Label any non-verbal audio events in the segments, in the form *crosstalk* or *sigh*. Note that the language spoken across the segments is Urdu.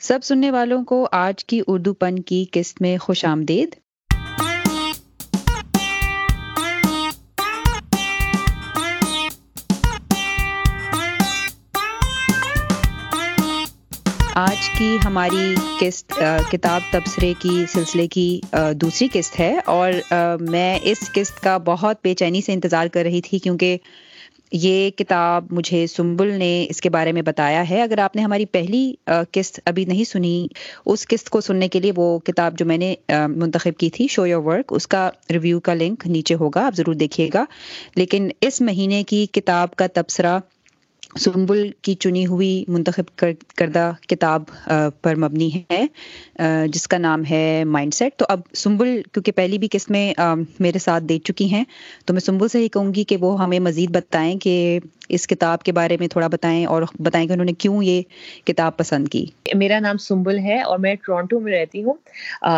سب سننے والوں کو آج کی اردو پن کی قسط میں خوش آمدید۔ آج کی ہماری قسط کتاب تبصرے کی سلسلے کی دوسری قسط ہے اور میں اس قسط کا بہت بے چینی سے انتظار کر رہی تھی کیونکہ یہ کتاب مجھے سنبل نے اس کے بارے میں بتایا ہے۔ اگر آپ نے ہماری پہلی قسط ابھی نہیں سنی، اس قسط کو سننے کے لیے وہ کتاب جو میں نے منتخب کی تھی شو یور ورک اس کا ریویو کا لنک نیچے ہوگا، آپ ضرور دیکھیے گا۔ لیکن اس مہینے کی کتاب کا تبصرہ سنبل کی چنی ہوئی منتخب کردہ کتاب پر مبنی ہے جس کا نام ہے مائنڈ سیٹ۔ تو اب سنبل، کیونکہ پہلی بھی قسمیں میرے ساتھ دے چکی ہیں، تو میں سنبل سے ہی کہوں گی کہ وہ ہمیں مزید بتائیں کہ اس کتاب کے بارے میں تھوڑا بتائیں اور بتائیں کہ انہوں نے کیوں یہ کتاب پسند کی۔ میرا نام سنبل ہے اور میں ٹورانٹو میں رہتی ہوں۔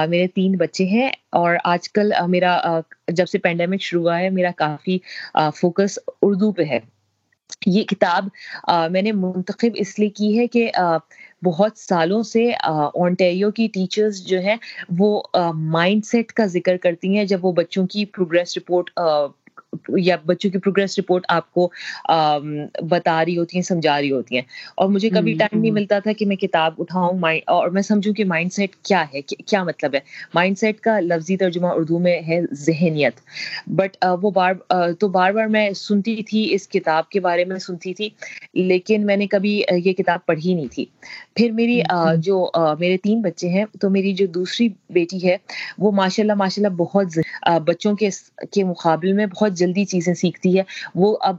میرے تین بچے ہیں اور آج کل میرا جب سے پینڈیمک شروع ہوا ہے، میرا کافی فوکس اردو پہ ہے۔ یہ کتاب میں نے منتخب اس لیے کی ہے کہ بہت سالوں سے اونٹیریو کی ٹیچرز جو ہیں، وہ مائنڈ سیٹ کا ذکر کرتی ہیں جب وہ بچوں کی پروگریس رپورٹ یا بچوں کی پروگرس رپورٹ آپ کو بتا رہی ہوتی ہیں سمجھا رہی ہوتی ہیں۔ اور مجھے کبھی ٹائم نہیں ملتا تھا کہ میں کتاب اٹھاؤں اور میں سمجھوں کہ مائنڈ سیٹ کیا ہے کیا مطلب ہے۔ مائنڈ سیٹ کا لفظی ترجمہ اردو میں ہے ذہنیت۔ بٹ وہ بار تو بار بار میں سنتی تھی اس کتاب کے بارے میں سنتی تھی لیکن میں نے کبھی یہ کتاب پڑھی نہیں تھی۔ پھر میری جو میرے تین بچے ہیں تو میری جو دوسری بیٹی ہے وہ ماشاء اللہ ماشاء اللہ بہت بچوں کے مقابلے میں بہت جلدی چیزیں سیکھتی ہے، وہ اب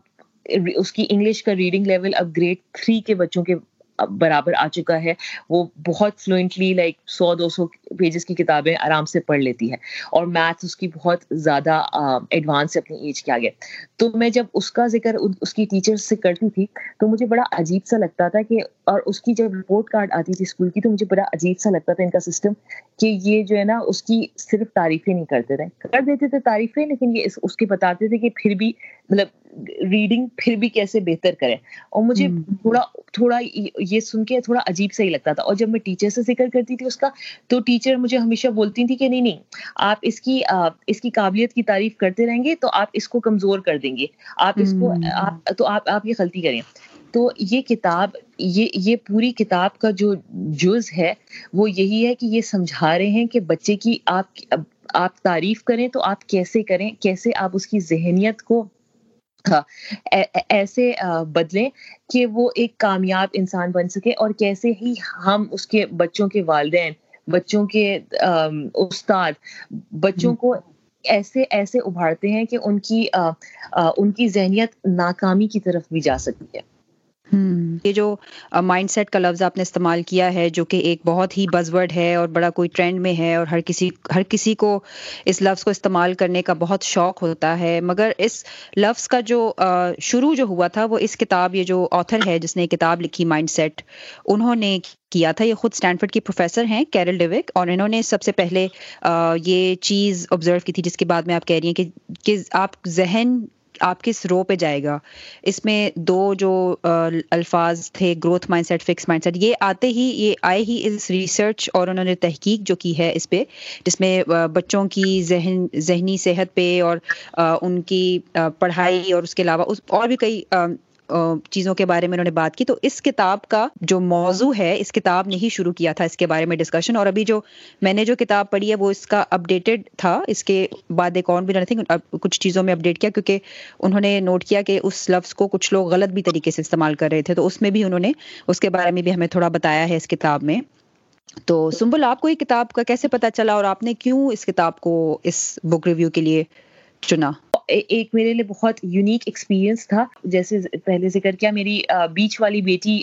اس کی انگلش کا ریڈنگ لیول اب گریڈ تھری کے بچوں کے برابر آ چکا ہے۔ وہ بہت فلوئنٹلی لائک سو دو سو پیجز کی کتابیں آرام سے پڑھ لیتی ہے اور میتھس اس کی بہت زیادہ ایڈوانس ہے اپنی ایج کے آگے۔ تو میں جب اس کا ذکر، اس کی ٹیچر سے کرتی تھی تو مجھے بڑا عجیب سا لگتا تھا کہ اور اس کی جب رپورٹ کارڈ آتی تھی اسکول کی تو مجھے بڑا عجیب سا لگتا تھا ان کا سسٹم کہ یہ جو ہے نا اس کی صرف تعریفیں نہیں کرتے تھے۔ کر دیتے تھے تعریفیں لیکن یہ اس کے بتاتے تھے کہ پھر بھی مطلب ریڈنگ پھر بھی کیسے بہتر کریں۔ اور مجھے تھوڑا تھوڑا یہ سن کے تھوڑا عجیب سا ہی لگتا تھا۔ اور جب میں ٹیچر سے ذکر کرتی تھی اس کا تو ٹیچر مجھے ہمیشہ بولتی تھی کہ نہیں نہیں آپ اس کی اس کی قابلیت کی تعریف کرتے رہیں گے تو آپ اس کو کمزور کر دیں گے۔ آپ اس کو تو آپ آپ یہ غلطی کریں۔ تو یہ کتاب، یہ یہ پوری کتاب کا جو جز ہے، وہ یہی ہے کہ یہ سمجھا رہے ہیں کہ بچے کی آپ آپ تعریف کریں تو آپ کیسے کریں، کیسے آپ اس کی ذہنیت کو ہاں، ایسے بدلیں کہ وہ ایک کامیاب انسان بن سکے اور کیسے ہی ہم اس کے بچوں کے والدین، بچوں کے استاد، بچوں کو ایسے ایسے ابھارتے ہیں کہ ان کی ان کی ذہنیت ناکامی کی طرف بھی جا سکتی ہے۔ یہ جو مائنڈ سیٹ کا لفظ آپ نے استعمال کیا ہے، جو کہ ایک بہت ہی بز ورڈ ہے اور بڑا کوئی ٹرینڈ میں ہے اور ہر کسی ہر کسی کو اس لفظ کو استعمال کرنے کا بہت شوق ہوتا ہے، مگر اس لفظ کا جو شروع جو ہوا تھا، وہ اس کتاب، یہ جو آتھر ہے، جس نے کتاب لکھی مائنڈ سیٹ انہوں نے کیا تھا۔ یہ خود اسٹینفرڈ کی پروفیسر ہیں کیرل ڈیوک اور انہوں نے سب سے پہلے یہ چیز آبزرو کی تھی، جس کے بعد میں آپ کہہ رہی ہیں کہ آپ ذہن آپ کس رو پہ جائے گا؟ اس میں دو جو الفاظ تھے، growth mindset, fix mindset, یہ آتے ہی، یہ آئے ہی اس ریسرچ اور انہوں نے تحقیق جو کی ہے اس پہ، جس میں بچوں کی ذہن، ذہنی صحت پہ اور ان کی پڑھائی اور اس کے علاوہ اور بھی کئی چیزوں کے بارے میں انہوں نے بات کی، تو اس کتاب کا جو موضوع ہے، اس کتاب نے ہی شروع کیا تھا اس کے بارے میں ڈسکشن اور ابھی جو میں نے جو کتاب پڑھی ہے، وہ اس کا اپڈیٹڈ تھا۔ اس کے بعد ایک اور بھی نتھنگ کچھ چیزوں میں اپڈیٹ کیا، کیونکہ انہوں نے نوٹ کیا کہ اس لفظ کو کچھ لوگ غلط بھی طریقے سے استعمال کر رہے تھے۔ تو اس میں بھی انہوں نے، اس کے بارے میں بھی ہمیں تھوڑا بتایا ہے اس کتاب میں۔ تو سمبل آپ کو یہ کتاب کا کیسے پتا چلا، اور آپ نے کیوں اس کتاب کو اس بک ریویو کے لیے چنا۔ ایک میرے لیے بہت یونیک ایکسپیرینس تھا۔ جیسے پہلے ذکر کیا میری بیچ والی بیٹی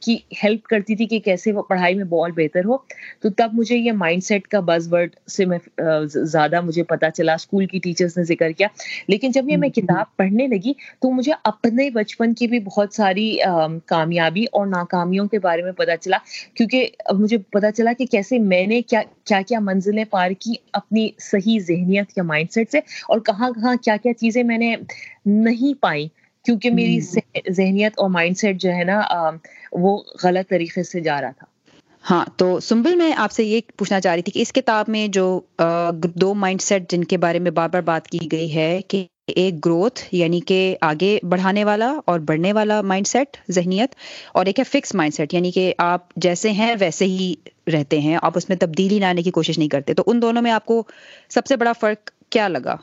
کی ہیلپ کرتی تھی کہ کیسے وہ پڑھائی میں بال بہتر ہو۔ تو تب مجھے یہ مائنڈ سیٹ کا بز ورڈ سے میں زیادہ مجھے پتا چلا۔ اسکول کی ٹیچرس نے ذکر کیا۔ لیکن جب یہ میں کتاب پڑھنے لگی تو مجھے اپنے بچپن کی بھی بہت ساری کامیابی اور ناکامیوں کے بارے میں پتا چلا۔ کیونکہ مجھے پتا چلا کہ کیسے میں نے کیا کیا کیا منزلیں پار کی اپنی صحیح ذہنیت یا مائنڈ سیٹ سے۔ اور کہاں کہاں کیا کیا چیزیں میں نے نہیں پائی کیونکہ میری ذہنیت اور مائنڈ سیٹ جو ہے نا وہ غلط طریقے سے جا رہا تھا۔ ہاں تو سنبل میں آپ سے یہ پوچھنا چاہ رہی تھی کہ اس کتاب میں جو دو مائنڈ سیٹ جن کے بارے میں بار بار بات کی گئی ہے کہ ایک گروتھ یعنی کہ آگے بڑھانے والا اور بڑھنے والا مائنڈ سیٹ ذہنیت اور ایک ہے فکس مائنڈ سیٹ یعنی کہ آپ جیسے ہیں ویسے ہی رہتے ہیں آپ اس میں تبدیلی لانے کی کوشش نہیں کرتے۔ تو ان دونوں میں آپ کو سب سے بڑا فرق کیا لگا؟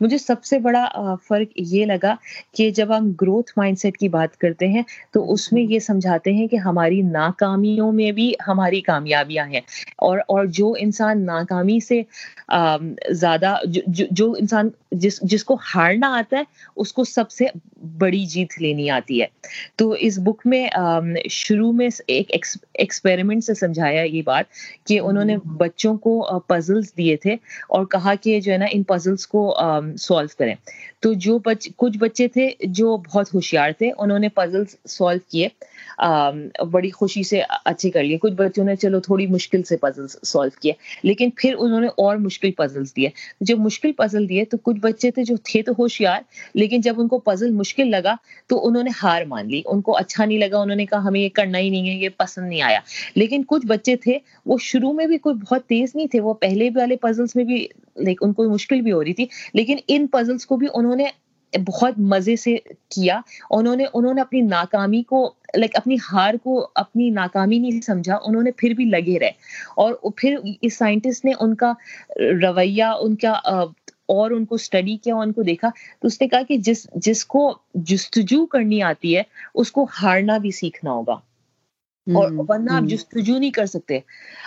مجھے سب سے بڑا فرق یہ لگا کہ جب ہم گروتھ مائنڈ سیٹ کی بات کرتے ہیں تو اس میں یہ سمجھاتے ہیں کہ ہماری ناکامیوں میں بھی ہماری کامیابیاں ہیں۔ اور اور جو انسان ناکامی سے زیادہ جو انسان جس جس کو ہارنا آتا ہے اس کو سب سے بڑی جیت لینی آتی ہے۔ تو اس بک میں شروع میں ایک ایکسپیریمنٹ سے سمجھایا یہ بات کہ انہوں نے بچوں کو پزلس دیے تھے اور کہا کہ جو ہے نا ان پزلس کو سالو کریں۔ تو جو بچ، کچھ بچے تھے جو بہت ہوشیار تھے، انہوں نے پزل سالو کیے۔ بڑی خوشی سے اچھے کر لیے۔ کچھ بچوں نے چلو تھوڑی مشکل سے پزل سالو کیے، لیکن پھر انہوں نے اور مشکل پزل دیے۔ جب مشکل پزل دیے تو کچھ بچے تھے جو تھے تو ہوشیار، لیکن جب ان کو پزل مشکل لگا تو انہوں نے ہار مان لی۔ ان کو اچھا نہیں لگا، انہوں نے کہا، ہمیں یہ کرنا ہی نہیں ہے، یہ پسند نہیں آیا۔ لیکن کچھ بچے تھے، وہ شروع میں بھی کوئی بہت تیز نہیں تھے۔ وہ پہلے والے پزلس میں بھی لائک ان کو مشکل بھی ہو رہی تھی، لیکن ان پزلس کو بھی انہوں نے بہت مزے سے کیا۔ انہوں نے انہوں نے اپنی ناکامی کو لائک اپنی ہار کو اپنی ناکامی نہیں سمجھا، انہوں نے پھر بھی لگے رہے۔ اور پھر اس سائنٹسٹ نے ان کا رویہ، ان کا اور ان کو اسٹڈی کیا، ان کو دیکھا۔ تو اس نے کہا کہ جس جس کو جستجو کرنی آتی ہے، اس کو ہارنا بھی سیکھنا ہوگا۔ اور ورنہ آپ جستجو نہیں کر سکتے۔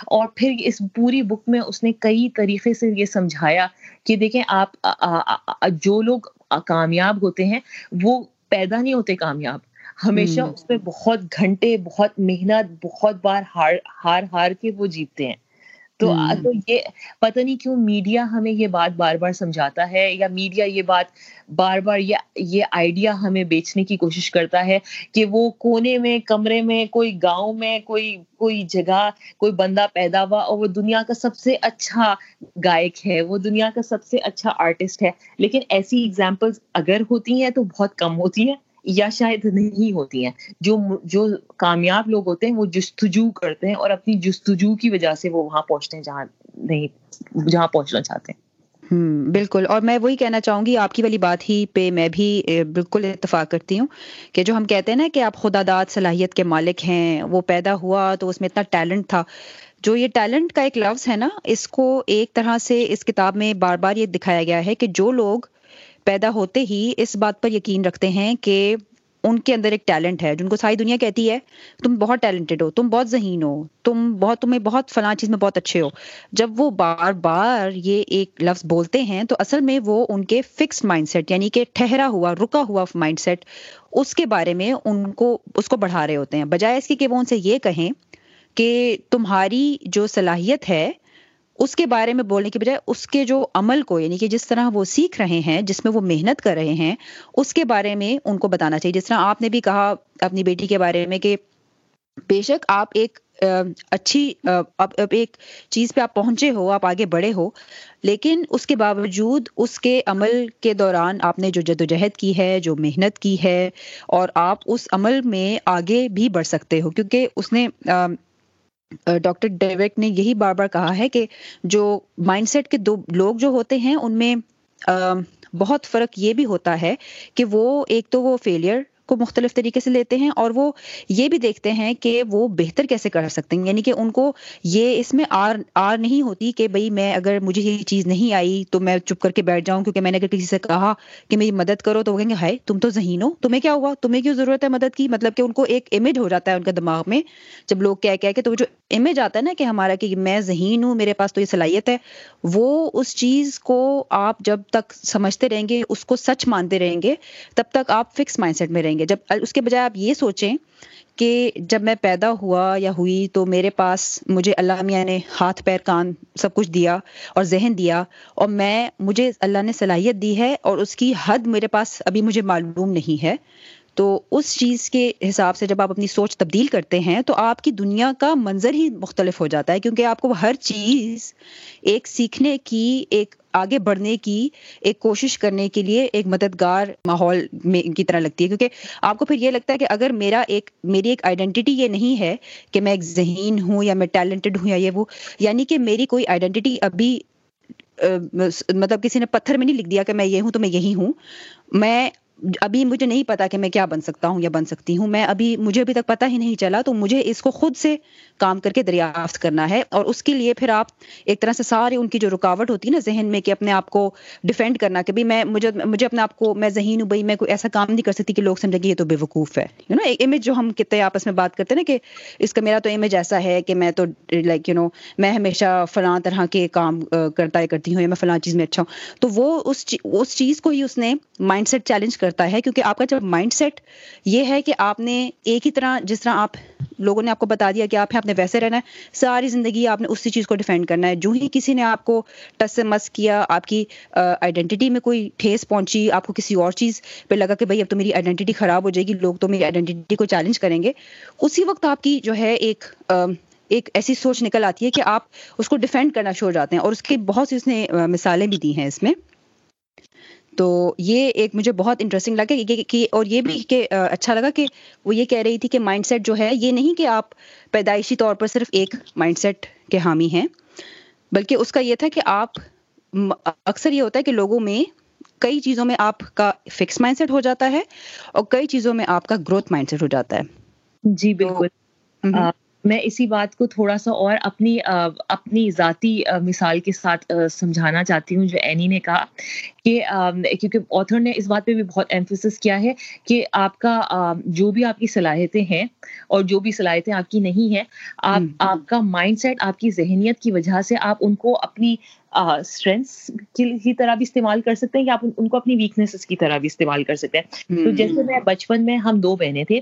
اور پھر اس پوری بک میں اس نے کئی طریقے سے یہ سمجھایا کہ دیکھیں آپ جو لوگ کامیاب ہوتے ہیں وہ پیدا نہیں ہوتے کامیاب۔ ہمیشہ اس پہ بہت گھنٹے بہت محنت بہت بار ہار ہار ہار کے وہ جیتتے ہیں۔ تو تو یہ پتہ نہیں کیوں میڈیا ہمیں یہ بات بار بار سمجھاتا ہے یا میڈیا یہ بات بار بار یہ آئیڈیا ہمیں بیچنے کی کوشش کرتا ہے کہ وہ کونے میں کمرے میں کوئی گاؤں میں کوئی کوئی جگہ کوئی بندہ پیدا ہوا اور وہ دنیا کا سب سے اچھا گائک ہے وہ دنیا کا سب سے اچھا آرٹسٹ ہے۔ لیکن ایسی ایگزامپلس اگر ہوتی ہیں تو بہت کم ہوتی ہیں۔ یا شاید نہیں ہوتی ہیں۔ جو جو کامیاب لوگ ہوتے ہیں وہ جستجو کرتے ہیں اور اپنی جستجو کی وجہ سے وہ وہاں پہنچتے ہیں جہاں نہیں، جہاں پہنچنا چاہتے ہیں۔ ہوں بالکل۔ اور میں وہی کہنا چاہوں گی، آپ کی والی بات ہی پہ میں بھی بالکل اتفاق کرتی ہوں کہ جو ہم کہتے ہیں نا کہ آپ خدا داد صلاحیت کے مالک ہیں، وہ پیدا ہوا تو اس میں اتنا ٹیلنٹ تھا۔ جو یہ ٹیلنٹ کا ایک لفظ ہے نا، اس کو ایک طرح سے اس کتاب میں بار بار یہ دکھایا گیا ہے کہ جو لوگ پیدا ہوتے ہی اس بات پر یقین رکھتے ہیں کہ ان کے اندر ایک ٹیلنٹ ہے، جن کو ساری دنیا کہتی ہے، تم بہت ٹیلنٹڈ ہو، تم بہت ذہین ہو، تم بہت، تمہیں بہت فلاں چیز میں بہت اچھے ہو۔ جب وہ بار بار یہ ایک لفظ بولتے ہیں تو اصل میں وہ ان کے فکس مائنڈ سیٹ یعنی کہ ٹھہرا ہوا، رکا ہوا مائنڈ سیٹ اس کے بارے میں ان کو، اس کو بڑھا رہے ہوتے ہیں۔ بجائے اس کی کہ وہ ان سے یہ کہیں کہ تمہاری جو صلاحیت ہے اس کے بارے میں بولنے کی بجائے اس کے جو عمل کو یعنی کہ جس طرح وہ سیکھ رہے ہیں، جس میں وہ محنت کر رہے ہیں، اس کے بارے میں ان کو بتانا چاہیے۔ جس طرح آپ نے بھی کہا اپنی بیٹی کے بارے میں کہ بے شک آپ ایک اچھی ایک چیز پہ آپ پہنچے ہو، آپ آگے بڑھے ہو، لیکن اس کے باوجود اس کے عمل کے دوران آپ نے جو جد و جہد کی ہے، جو محنت کی ہے، اور آپ اس عمل میں آگے بھی بڑھ سکتے ہو، کیونکہ اس نے ڈاکٹر ڈیوک نے یہی بار بار کہا ہے کہ جو مائنڈ سیٹ کے دو لوگ جو ہوتے ہیں، ان میں بہت فرق یہ بھی ہوتا ہے کہ وہ ایک تو وہ فیلئر کو مختلف طریقے سے لیتے ہیں اور وہ یہ بھی دیکھتے ہیں کہ وہ بہتر کیسے کر سکتے ہیں یعنی کہ ان کو یہ اس میں آر آر نہیں ہوتی کہ بھائی میں اگر مجھے یہ چیز نہیں آئی تو میں چپ کر کے بیٹھ جاؤں کیونکہ میں نے اگر کسی سے کہا کہ میری مدد کرو تو وہ کہیں گے ہائے تم تو ذہین ہو، تمہیں کیا ہوا؟ تمہیں کیوں ضرورت ہے مدد کی؟ مطلب کہ ان کو ایک امیج ہو جاتا ہے ان کا دماغ میں، جب لوگ کیا کہ تو جو امیج آتا ہے نا کہ ہمارا کہ میں ذہین ہوں، میرے پاس تو یہ صلاحیت ہے، وہ اس چیز کو آپ جب تک سمجھتے رہیں گے، اس کو سچ مانتے رہیں گے، تب تک آپ فکس مائنڈ سیٹ میں رہیں گے۔ جب اس کے بجائے آپ یہ سوچیں کہ جب میں پیدا ہوا یا ہوئی تو میرے پاس مجھے اللہ میاں نے ہاتھ، پیر، کان سب کچھ دیا اور ذہن دیا اور میں، مجھے اللہ نے صلاحیت دی ہے اور اس کی حد میرے پاس ابھی مجھے معلوم نہیں ہے۔ تو اس چیز کے حساب سے جب آپ اپنی سوچ تبدیل کرتے ہیں تو آپ کی دنیا کا منظر ہی مختلف ہو جاتا ہے کیونکہ آپ کو ہر چیز ایک سیکھنے کی، ایک آگے بڑھنے کی، ایک کوشش کرنے کے لیے ایک مددگار ماحول میں کی طرح لگتی ہے کیونکہ آپ کو پھر یہ لگتا ہے کہ اگر میرا ایک، میری ایک آئیڈینٹی یہ نہیں ہے کہ میں ایک ذہین ہوں یا میں ٹیلنٹڈ ہوں یا یہ وہ یعنی کہ میری کوئی آئیڈینٹی ابھی مطلب کسی نے پتھر میں نہیں لکھ دیا کہ میں یہ ہوں تو میں یہی ہوں، میں ابھی مجھے نہیں پتا کہ میں کیا بن سکتا ہوں یا بن سکتی ہوں۔ میں ابھی، مجھے ابھی تک پتا ہی نہیں چلا، تو مجھے اس کو خود سے کام کر کے دریافت کرنا ہے۔ اور اس کے لیے پھر آپ ایک طرح سے سارے ان کی جو رکاوٹ ہوتی ہے نا ذہن میں کہ اپنے آپ کو ڈیفینڈ کرنا کہ بھائی میں، مجھے مجھے اپنے آپ کو، میں ذہین ہوں، بھائی میں کوئی ایسا کام نہیں کر سکتی کہ لوگ سمجھے کہ یہ تو بے وقوف ہے۔ یو نو ایک امیج جو ہم کتنے آپس میں بات کرتے ہیں نا کہ اس کا میرا تو امیج ایسا ہے کہ میں تو لائک یو نو میں ہمیشہ فلاں طرح کے کام کرتا ہے کرتی ہوں یا میں فلاں چیز میں اچھا ہوں۔ تو وہ اس چیز کو ہی اس نے مائنڈ سیٹ چیلنج کر کرتا ہے کیونکہ آپ کا جب مائنڈ سیٹ یہ ہے کہ آپ نے ایک ہی طرح جس طرح آپ لوگوں نے آپ کو بتا دیا کہ آپ ہیں، آپ نے ویسے رہنا ہے، ساری زندگی آپ نے اسی چیز کو ڈیفینڈ کرنا ہے۔ جو ہی کسی نے آپ کو ٹس سے مس کیا، آپ کی آئیڈینٹی میں کوئی ٹھیس پہنچی، آپ کو کسی اور چیز پہ لگا کہ بھائی اب تو میری آئیڈینٹی خراب ہو جائے گی، لوگ تو میری آئیڈینٹی کو چیلنج کریں گے۔ اسی وقت آپ کی جو ہے ایک ایک ایسی سوچ نکل آتی ہے کہ آپ اس کو ڈیفینڈ کرنا چھوڑ جاتے ہیں اور اس کی بہت سی اس نے مثالیں بھی دی ہیں اس میں۔ تو یہ ایک مجھے بہت انٹرسٹنگ لگا کہ اور یہ بھی کہ اچھا لگا کہ وہ یہ کہہ رہی تھی کہ مائنڈ سیٹ جو ہے یہ نہیں کہ آپ پیدائشی طور پر صرف ایک مائنڈ سیٹ کے حامی ہیں بلکہ اس کا یہ تھا کہ آپ اکثر یہ ہوتا ہے کہ لوگوں میں کئی چیزوں میں آپ کا فکس مائنڈ سیٹ ہو جاتا ہے اور کئی چیزوں میں آپ کا گروتھ مائنڈ سیٹ ہو جاتا ہے۔ جی بالکل۔ میں اسی بات کو تھوڑا سا اور اپنی اپنی ذاتی مثال کے ساتھ سمجھانا چاہتی ہوں جو اینی نے کہا کہ کیونکہ آتھر نے اس بات پہ بھی بہت ایمفسس کیا ہے کہ آپ کا جو بھی آپ کی صلاحیتیں ہیں اور جو بھی صلاحیتیں آپ کی نہیں ہیں آپ آپ کا مائنڈ سیٹ آپ کی ذہنیت کی وجہ سے آپ ان کو اپنی اسٹرینتھس کی طرح بھی استعمال کر سکتے ہیں یا آپ ان کو اپنی ویکنیسز کی طرح بھی استعمال کر سکتے ہیں۔ تو جیسے میں بچپن میں ہم دو بہنیں تھے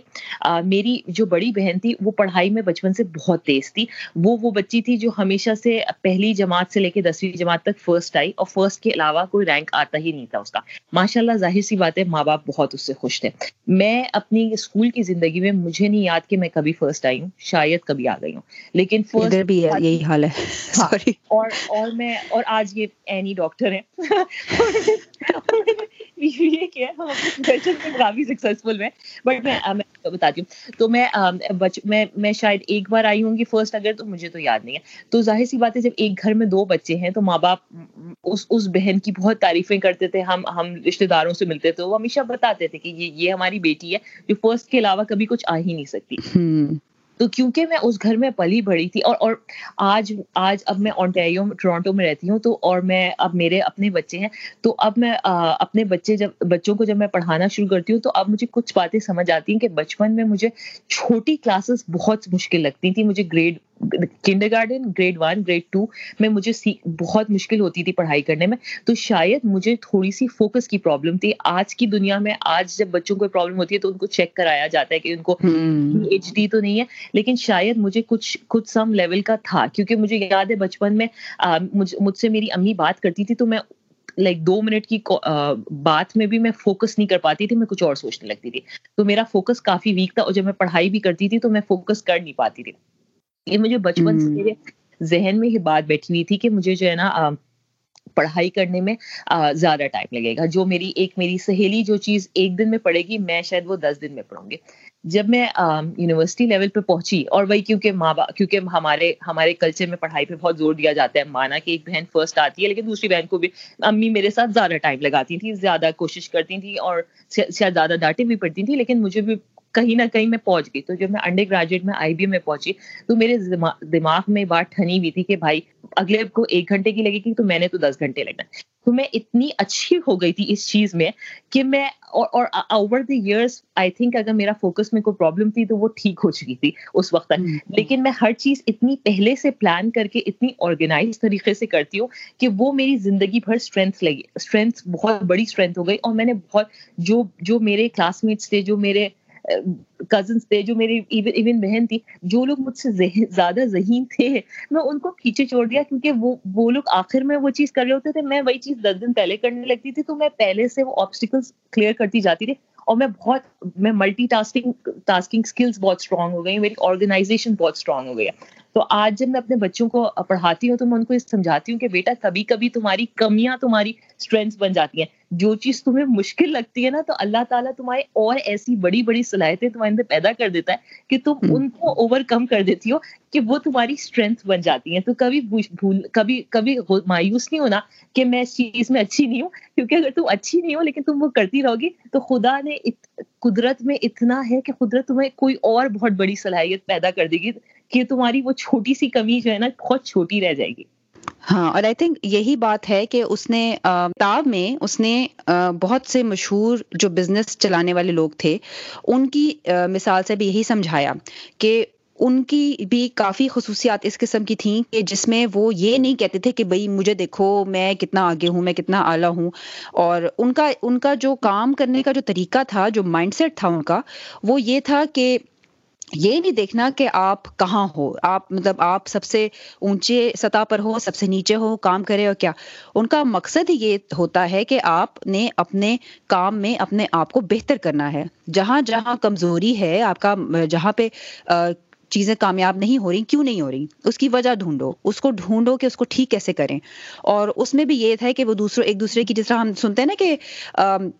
میری جو بڑی بہن تھی وہ پڑھائی میں بچپن سے بہت تیز تھی۔ وہ وہ بچی تھی جو ہمیشہ سے پہلی جماعت سے لے کے دسویں جماعت تک فرسٹ آئی اور فرسٹ کے علاوہ کوئی رینک آتا ہی نہیں تھا اس کا۔ ماشاء اللہ ظاہر سی بات ہے ماں باپ بہت اس سے خوش تھے۔ میں اپنی اسکول کی زندگی میں مجھے نہیں یاد کہ میں کبھی فرسٹ آئی ہوں شاید کبھی آ گئی ہوں۔ لیکن یہی حال ہے۔ ہاں، اور اور میں اور اور آج یہ اینی ڈاکٹر ہیں۔ یہ کیا ہم اپنے کافی سکسیزفل میں بٹ میں میں بتاتی ہوں۔ تو میں میں میں شاید ایک بار آئی ہوں گی فرسٹ اگر، تو مجھے تو یاد نہیں ہے۔ تو ظاہر سی بات ہے، جب ایک گھر میں دو بچے ہیں، تو ماں باپ اس اس بہن کی بہت تعریفیں کرتے تھے۔ ہم ہم رشتے داروں سے ملتے تھے۔ وہ ہمیشہ بتاتے تھے کہ یہ یہ ہماری بیٹی ہے، جو فرسٹ کے علاوہ کبھی کچھ آ ہی نہیں سکتی۔ تو کیونکہ میں اس گھر میں پلی بڑی تھی اور اور آج آج اب میں اونٹیریو ٹورانٹو میں رہتی ہوں تو اور میں اب میرے اپنے بچے ہیں تو اب میں اپنے بچے جب بچوں کو جب میں پڑھانا شروع کرتی ہوں تو اب مجھے کچھ باتیں سمجھ آتی ہیں کہ بچپن میں مجھے چھوٹی کلاسز بہت مشکل لگتی تھی، مجھے grade kindergarten grade one grade two میں مجھے بہت مشکل ہوتی تھی پڑھائی کرنے میں۔ تو شاید مجھے تھوڑی سی فوکس کی پرابلم تھی۔ آج کی دنیا میں آج جب بچوں کو پرابلم ہوتی ہے تو ان کو چیک کرایا جاتا ہے کہ ان کو ایچ ڈی تو نہیں ہے۔ لیکن شاید مجھے کچھ کچھ سم لیول کا تھا۔ کیونکہ مجھے یاد ہے بچپن میں مجھ سے میری امی بات کرتی تھی تو میں لائک دو منٹ کی بات میں بھی میں فوکس نہیں کر پاتی تھی میں کچھ اور سوچنے لگتی تھی۔ تو میرا فوکس کافی ویک تھا اور جب میں پڑھائی بھی کرتی تھی تو میں فوکس کر نہیں پاتی تھی۔ یہ مجھے بچپن سے میرے ذہن میں ہی بات بیٹھی ہوئی تھی کہ مجھے جو ہے نا پڑھائی کرنے میں زیادہ ٹائم لگے گا۔ جو میری ایک میری سہیلی جو چیز ایک دن میں پڑھے گی میں شاید وہ دس دن میں پڑھوں گی۔ جب میں یونیورسٹی لیول پہ پہنچی اور وہی کیونکہ ماں باپ کیونکہ ہمارے ہمارے کلچر میں پڑھائی پہ بہت زور دیا جاتا ہے۔ مانا کہ ایک بہن فرسٹ آتی ہے لیکن دوسری بہن کو بھی امی میرے ساتھ زیادہ ٹائم لگاتی تھی زیادہ کوشش کرتی تھی اور شاید زیادہ ڈانٹیں بھی پڑتی تھی لیکن مجھے بھی کہیں نہ کہیں میں پہنچ گئی۔ تو جب میں انڈر گریجویٹ میں آئی بی میں پہنچی تو میرے دماغ میں بات ٹھنی ہوئی تھی کہ بھائی اگلے کو ایک گھنٹے کی لگے گی تو میں نے تو دس گھنٹے لگنا۔ تو میں اتنی اچھی ہو گئی تھی اس چیز میں کہ میں اور over the years I think اگر میرا فوکس میں کوئی پرابلم تھی تو وہ ٹھیک ہو چکی تھی اس وقت تک۔ لیکن میں ہر چیز اتنی پہلے سے پلان کر کے اتنی آرگنائز طریقے سے کرتی ہوں کہ وہ میری زندگی بھر اسٹرینتھ لگی۔ اسٹرینتھ بہت بڑی اسٹرینتھ ہو گئی اور میں نے بہت جو جو میرے کلاس میٹس تھے جو میرے کزنس تھے، جو میری ایون بہن تھی، جو لوگ مجھ سے زیادہ ذہین تھے، میں ان کو کھینچے چھوڑ دیا کیونکہ وہ وہ لوگ آخر میں وہ چیز کر رہے ہوتے تھے، میں وہی چیز دس دن پہلے کرنے لگتی تھی تو میں پہلے سے وہ آبسٹیکلس کلیئر کرتی جاتی تھی اور میں بہت، میں ملٹی ٹاسکنگ ٹاسکنگ اسکلس بہت اسٹرانگ ہو گئی، میری آرگنائزیشن بہت اسٹرانگ ہو گیا۔ تو آج جب میں اپنے بچوں کو پڑھاتی ہوں تو میں ان کو سمجھاتی ہوں کہ بیٹا کبھی کبھی تمہاری کمیاں تمہاری اسٹرینتھ بن جاتی ہیں۔ جو چیز تمہیں مشکل لگتی ہے نا تو اللہ تعالیٰ تمہارے اور ایسی بڑی بڑی صلاحیتیں تمہارے اندر پیدا کر دیتا ہے کہ تم ان کو اوور کم کر دیتی ہو کہ وہ تمہاری اسٹرینتھ بن جاتی ہیں۔ تو کبھی بھول کبھی کبھی مایوس نہیں ہونا کہ میں اس چیز میں اچھی نہیں ہوں کیونکہ اگر تم اچھی نہیں ہو لیکن تم وہ کرتی رہو گی تو خدا نے قدرت میں اتنا ہے کہ قدرت تمہیں کوئی اور بہت بڑی صلاحیت پیدا کر دے گی۔ کہ تمہاری وہ چھوٹی سی کمی جو ہے نا بہت چھوٹی رہ جائے گی۔ ہاں اور آئی تھنک یہی بات ہے کہ اس نے کتاب میں اس نے بہت سے مشہور جو بزنس چلانے والے لوگ تھے، ان کی مثال سے بھی یہی سمجھایا کہ ان کی بھی کافی خصوصیات اس قسم کی تھیں کہ جس میں وہ یہ نہیں کہتے تھے کہ بھائی مجھے دیکھو، میں کتنا آگے ہوں، میں کتنا اعلیٰ ہوں۔ اور ان کا ان کا جو کام کرنے کا جو طریقہ تھا، جو مائنڈ سیٹ تھا ان کا، وہ یہ تھا کہ یہ نہیں دیکھنا کہ آپ کہاں ہو۔ آپ مطلب آپ سب سے اونچے سطح پر ہو، سب سے نیچے ہو، کام کرے اور کیا۔ ان کا مقصد یہ ہوتا ہے کہ آپ نے اپنے کام میں اپنے آپ کو بہتر کرنا ہے۔ جہاں جہاں کمزوری ہے، آپ کا جہاں پہ چیزیں کامیاب نہیں ہو رہی، کیوں نہیں ہو رہی؟ اس کی وجہ ڈھونڈو۔ اس کو ڈھونڈو کہ اس کو ٹھیک کیسے کریں۔ اور اس میں بھی یہ تھا کہ وہ دوسروں ایک دوسرے کی جس طرح ہم سنتے ہیں نا کہ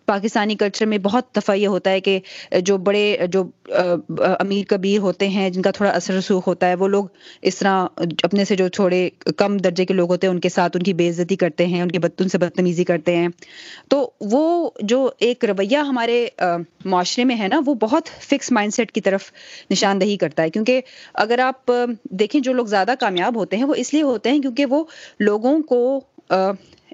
پاکستانی کلچر میں بہت دفعہ یہ ہوتا ہے کہ جو بڑے، جو امیر کبیر ہوتے ہیں، جن کا تھوڑا اثر رسوخ ہوتا ہے، وہ لوگ اس طرح اپنے سے جو تھوڑے کم درجے کے لوگ ہوتے ہیں، ان کے ساتھ ان کی بے عزتی کرتے ہیں، ان کے ان سے بدتمیزی کرتے ہیں۔ تو وہ جو ایک رویہ ہمارے معاشرے میں ہے نا، وہ بہت فکس مائنڈ سیٹ کی طرف نشاندہی کرتا ہے۔ کیونکہ اگر آپ دیکھیں جو لوگ زیادہ کامیاب ہوتے ہیں، وہ اس لیے ہوتے ہیں کیونکہ وہ لوگوں کو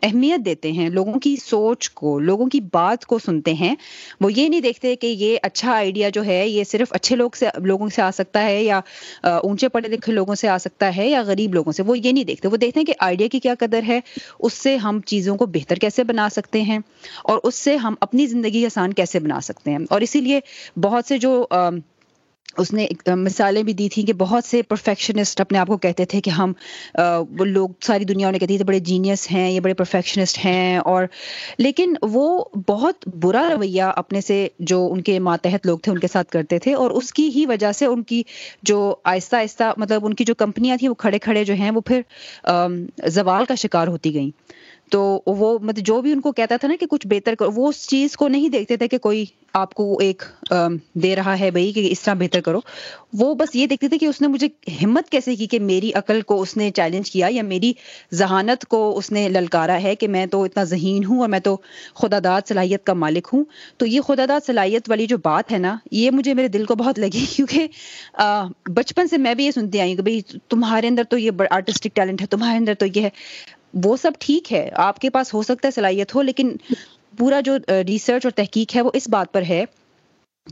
اہمیت دیتے ہیں، لوگوں کی سوچ کو، لوگوں کی بات کو سنتے ہیں۔ وہ یہ نہیں دیکھتے کہ یہ اچھا آئیڈیا جو ہے، یہ صرف اچھے لوگ سے، لوگوں سے آ سکتا ہے یا اونچے پڑھے لکھے لوگوں سے آ سکتا ہے یا غریب لوگوں سے۔ وہ یہ نہیں دیکھتے۔ وہ دیکھتے ہیں کہ آئیڈیا کی کیا قدر ہے، اس سے ہم چیزوں کو بہتر کیسے بنا سکتے ہیں اور اس سے ہم اپنی زندگی آسان کیسے بنا سکتے ہیں۔ اور اسی لیے بہت سے جو اس نے مثالیں بھی دی تھیں کہ بہت سے پرفیکشنسٹ اپنے آپ کو کہتے تھے کہ ہم وہ لوگ ساری دنیا انہیں کہتی تھی بڑے جینیس ہیں، یہ بڑے پرفیکشنسٹ ہیں، اور لیکن وہ بہت برا رویہ اپنے سے جو ان کے ماتحت لوگ تھے ان کے ساتھ کرتے تھے، اور اس کی ہی وجہ سے ان کی جو آہستہ آہستہ مطلب ان کی جو کمپنیاں تھیں وہ کھڑے کھڑے جو ہیں وہ پھر زوال کا شکار ہوتی گئیں۔ تو وہ مطلب جو بھی ان کو کہتا تھا نا کہ کچھ بہتر کرو، وہ اس چیز کو نہیں دیکھتے تھے کہ کوئی آپ کو ایک دے رہا ہے بھائی کہ اس طرح بہتر کرو۔ وہ بس یہ دیکھتے تھے کہ اس نے مجھے ہمت کیسے کی کہ میری عقل کو اس نے چیلنج کیا یا میری ذہانت کو اس نے للکارا ہے کہ میں تو اتنا ذہین ہوں اور میں تو خدا داد صلاحیت کا مالک ہوں۔ تو یہ خدا داد صلاحیت والی جو بات ہے نا، یہ مجھے میرے دل کو بہت لگی *laughs* کیونکہ بچپن سے میں بھی یہ سنتی آئی ہوں کہ بھائی تمہارے اندر تو یہ آرٹسٹک ٹیلنٹ ہے، تمہارے اندر تو یہ ہے۔ وہ سب ٹھیک ہے، آپ کے پاس ہو سکتا ہے صلاحیت ہو، لیکن پورا جو ریسرچ اور تحقیق ہے وہ اس بات پر ہے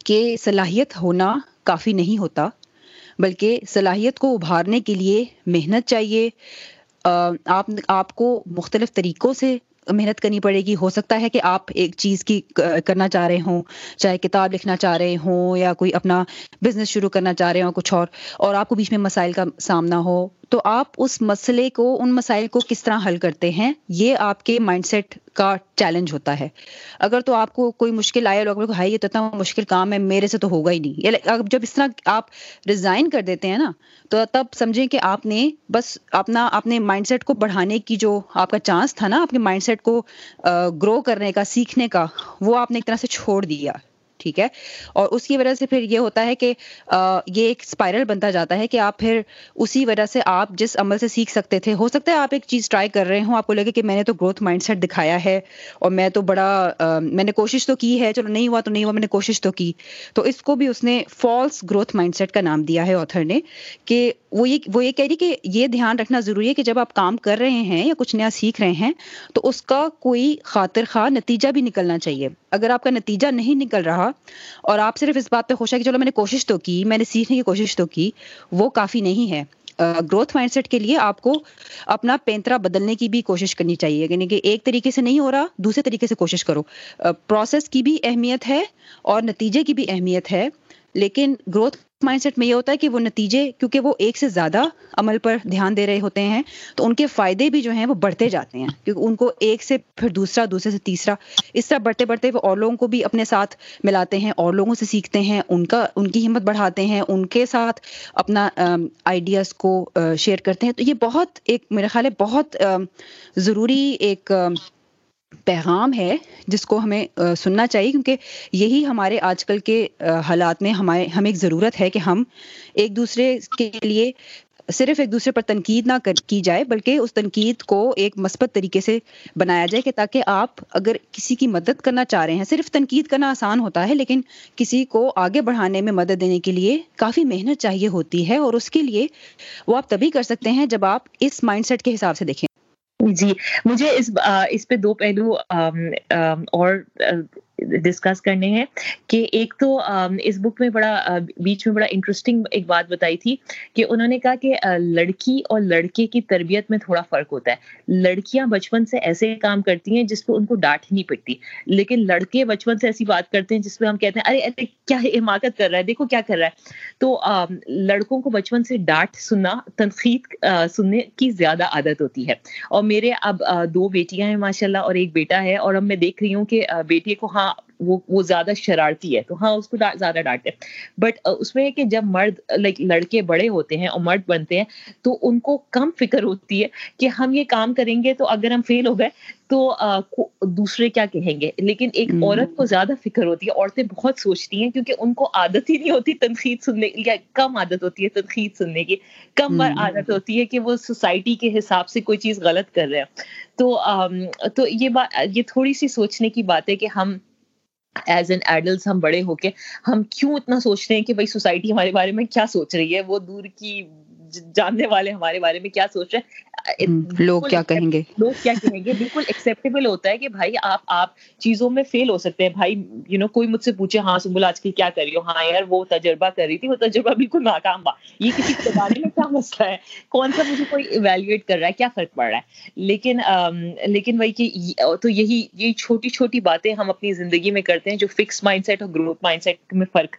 کہ صلاحیت ہونا کافی نہیں ہوتا، بلکہ صلاحیت کو ابھارنے کے لیے محنت چاہیے۔ آپ آپ کو مختلف طریقوں سے محنت کرنی پڑے گی۔ ہو سکتا ہے کہ آپ ایک چیز کی کرنا چاہ رہے ہوں، چاہے کتاب لکھنا چاہ رہے ہوں یا کوئی اپنا بزنس شروع کرنا چاہ رہے ہوں، کچھ اور اور آپ کو بیچ میں مسائل کا سامنا ہو۔ تو آپ اس مسئلے کو، ان مسائل کو کس طرح حل کرتے ہیں؟ یہ آپ کے مائنڈ سیٹ کا چیلنج ہوتا ہے۔ اگر تو آپ کو کوئی مشکل آئے لوگ ہائی یہ تو اتنا مشکل کام ہے، میرے سے تو ہوگا ہی نہیں۔ جب اس طرح آپ ریزائن کر دیتے ہیں نا، تو تب سمجھیں کہ آپ نے بس اپنا، اپنے مائنڈ سیٹ کو بڑھانے کی جو آپ کا چانس تھا نا اپنے مائنڈ سیٹ کو گرو کرنے کا، سیکھنے کا، وہ آپ نے ایک طرح سے چھوڑ دیا۔ ٹھیک ہے؟ اور اس کی وجہ سے پھر یہ ہوتا ہے کہ یہ ایک اسپائرل بنتا جاتا ہے کہ آپ پھر اسی وجہ سے آپ جس عمل سے سیکھ سکتے تھے، ہو سکتا ہے آپ ایک چیز ٹرائی کر رہے ہوں، آپ کو لگے کہ میں نے تو گروتھ مائنڈ سیٹ دکھایا ہے اور میں تو بڑا میں نے کوشش تو کی ہے، چلو نہیں ہوا تو نہیں ہوا، میں نے کوشش تو کی۔ تو اس کو بھی اس نے فالس گروتھ مائنڈ سیٹ کا نام دیا ہے آتھر نے، کہ وہ یہ وہ یہ کہہ رہی کہ یہ دھیان رکھنا ضروری ہے کہ جب آپ کام کر رہے ہیں یا کچھ نیا سیکھ رہے ہیں تو اس کا کوئی خاطر خواہ نتیجہ بھی نکلنا چاہیے۔ اگر آپ کا نتیجہ نہیں نکل رہا اور آپ صرف اس بات پہ خوش ہے کہ چلو میں نے کوشش تو کی، میں نے سیکھنے کی کوشش تو کی، وہ کافی نہیں ہے۔ گروتھ مائنڈ سیٹ کے لیے آپ کو اپنا پینترا بدلنے کی بھی کوشش کرنی چاہیے۔ یعنی کہ ایک طریقے سے نہیں ہو رہا، دوسرے طریقے سے کوشش کرو۔ پروسیس کی بھی اہمیت ہے اور نتیجے کی بھی اہمیت ہے، لیکن گروتھ مائنڈ سیٹ میں یہ ہوتا ہے کہ وہ نتیجے، کیونکہ وہ ایک سے زیادہ عمل پر دھیان دے رہے ہوتے ہیں، تو ان کے فائدے بھی جو ہیں وہ بڑھتے جاتے ہیں، کیونکہ ان کو ایک سے پھر دوسرا، دوسرے سے تیسرا، اس طرح بڑھتے بڑھتے وہ اور لوگوں کو بھی اپنے ساتھ ملاتے ہیں، اور لوگوں سے سیکھتے ہیں، ان کا، ان کی ہمت بڑھاتے ہیں، ان کے ساتھ اپنا آئیڈیاز کو شیئر کرتے ہیں۔ تو یہ بہت ایک میرا خیال ہے بہت ضروری ایک پیغام ہے جس کو ہمیں سننا چاہیے، کیونکہ یہی ہمارے آج کل کے حالات میں ہمارے ہمیں ایک ضرورت ہے کہ ہم ایک دوسرے کے لیے صرف ایک دوسرے پر تنقید نہ کی جائے، بلکہ اس تنقید کو ایک مثبت طریقے سے بنایا جائے کہ تاکہ آپ اگر کسی کی مدد کرنا چاہ رہے ہیں، صرف تنقید کرنا آسان ہوتا ہے، لیکن کسی کو آگے بڑھانے میں مدد دینے کے لیے کافی محنت چاہیے ہوتی ہے، اور اس کے لیے وہ آپ تبھی کر سکتے ہیں جب آپ اس مائنڈ سیٹ کے حساب سے دیکھیں۔ جی مجھے اس اس پہ دو پہلو اور ڈسکس کرنے ہیں کہ ایک تو اس بک میں بڑا بیچ میں بڑا انٹرسٹنگ ایک بات بتائی تھی کہ انہوں نے کہا کہ لڑکی اور لڑکے کی تربیت میں تھوڑا فرق ہوتا ہے۔ لڑکیاں بچپن سے ایسے کام کرتی ہیں جس پہ ان کو ڈانٹ ہی نہیں پڑتی۔ لیکن لڑکے بچپن سے ایسی بات کرتے ہیں جس پہ ہم کہتے ہیں، ارے ارے، کیا حماقت کر رہا ہے؟ دیکھو کیا کر رہا ہے۔ تو لڑکوں کو بچپن سے ڈانٹ سننا، تنقید سننے کی زیادہ عادت ہوتی ہے۔ اور میرے اب دو بیٹیاں ہیں ماشاء اللہ اور ایک بیٹا ہے اور اب میں دیکھ رہی ہوں کہ بیٹے کو ہاں وہ وہ زیادہ شرارتی ہے تو ہاں اس کو زیادہ ڈانٹے بٹ اس میں کہ جب مرد لائک لڑکے بڑے ہوتے ہیں اور مرد بنتے ہیں تو ان کو کم فکر ہوتی ہے کہ ہم یہ کام کریں گے تو اگر ہم فیل ہو گئے تو دوسرے کیا کہیں گے؟ لیکن ایک عورت کو زیادہ فکر ہوتی ہے عورتیں بہت سوچتی ہیں کیونکہ ان کو عادت ہی نہیں ہوتی تنقید سننے یا کم عادت ہوتی ہے تنقید سننے کی کم بار عادت ہوتی ہے کہ وہ سوسائٹی کے حساب سے کوئی چیز غلط کر رہے ہیں۔ تو تو یہ بات یہ تھوڑی سی سوچنے کی بات ہے کہ ہم ایز این ایڈلٹس ہم بڑے ہو کے ہم کیوں اتنا سوچ رہے ہیں کہ بھائی سوسائٹی ہمارے بارے میں کیا سوچ رہی ہے؟ وہ دور کی جاننے والے ہمارے بارے میں کیا سوچ رہے ہیں؟ لوگ کیا کہیں گے؟ لوگ کیا کہیں گے؟ بالکل ایکسیپٹیبل ہوتا ہے کہ بھائی آپ آپ چیزوں میں فیل ہو سکتے ہیں۔ بھائی یو نو کوئی مجھ سے پوچھے ہاں سنبل آج کی کیا کر رہی ہو؟ ہاں یار وہ تجربہ کر رہی تھی وہ تجربہ بالکل ناکام با یہ کسی کے بارے میں کیا مسئلہ ہے؟ کون سا مجھے کوئی ایویلویٹ کر رہا ہے؟ کیا فرق پڑ رہا ہے؟ لیکن لیکن وہی کہ تو یہی یہ چھوٹی چھوٹی باتیں ہم اپنی زندگی میں کرتے ہیں جو فکس مائنڈ سیٹ اور گروتھ مائنڈ سیٹ میں فرق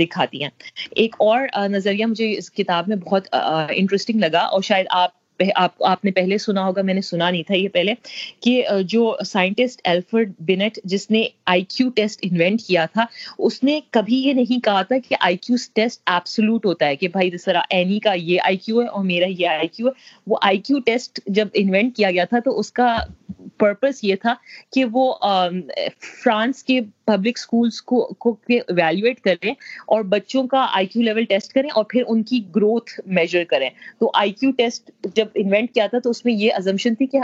دکھاتی ہیں۔ ایک اور نظریہ مجھے اس کتاب میں بہت انٹرسٹنگ لگا اور شاید آپ آپ آپ نے پہلے سنا ہوگا، میں نے سنا نہیں تھا یہ پہلے، کہ جو سائنٹسٹ ایلفرڈ بینٹ، جس نے آئی کیو ٹیسٹ انوینٹ کیا تھا، اس نے کبھی یہ نہیں کہا تھا کہ آئی کیو ٹیسٹ ایپسلوٹ ہوتا ہے، کہ بھائی جس طرح اینی کا یہ آئی کیو ہے اور میرا یہ آئی کیو ہے۔ وہ آئی کیو ٹیسٹ جب انوینٹ کیا گیا تھا، تو اس کا پرپز یہ تھا کہ وہ فرانس کے پبلک اسکولس کو ایویلویٹ کریں اور بچوں کا آئی کیو لیول ٹیسٹ کریں اور پھر ان کی گروتھ میجر کریں۔ تو آئی کیو ٹیسٹ جب انوینٹ کیا تھا تو اس میں یہ ازمپشن تھی کہ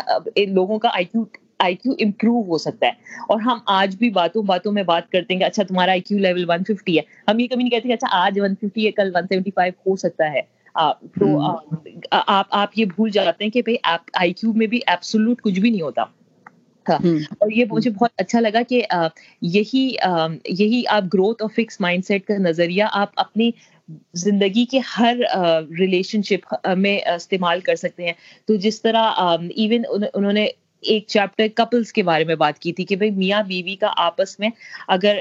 لوگوں کا آئی کیو آئی کیو امپروو ہو سکتا ہے۔ اور ہم آج بھی باتوں باتوں میں بات کرتے ہیں کہ اچھا تمہارا I Q level one fifty ہے۔ ہم یہ کبھی نہیں کہتے کہ اچھا آج ون ففٹی ہے کل ون سیونٹی فائیو ہو سکتا ہے۔ تو آپ آپ یہ بھول جاتے ہیں کہ بھائی آئی کیو میں بھی ایپسولوٹ کچھ بھی نہیں ہوتا۔ تھا اور یہ مجھے بہت اچھا لگا کہ یہی یہی آپ گروتھ اور فکس مائنڈ سیٹ کا نظریہ آپ اپنی زندگی کے ہر ریلیشن شپ میں استعمال کر سکتے ہیں۔ تو جس طرح ایون انہوں نے ایک چیپٹر کپلس کے بارے میں بات کی تھی کہ بھائی میاں بیوی کا آپس میں اگر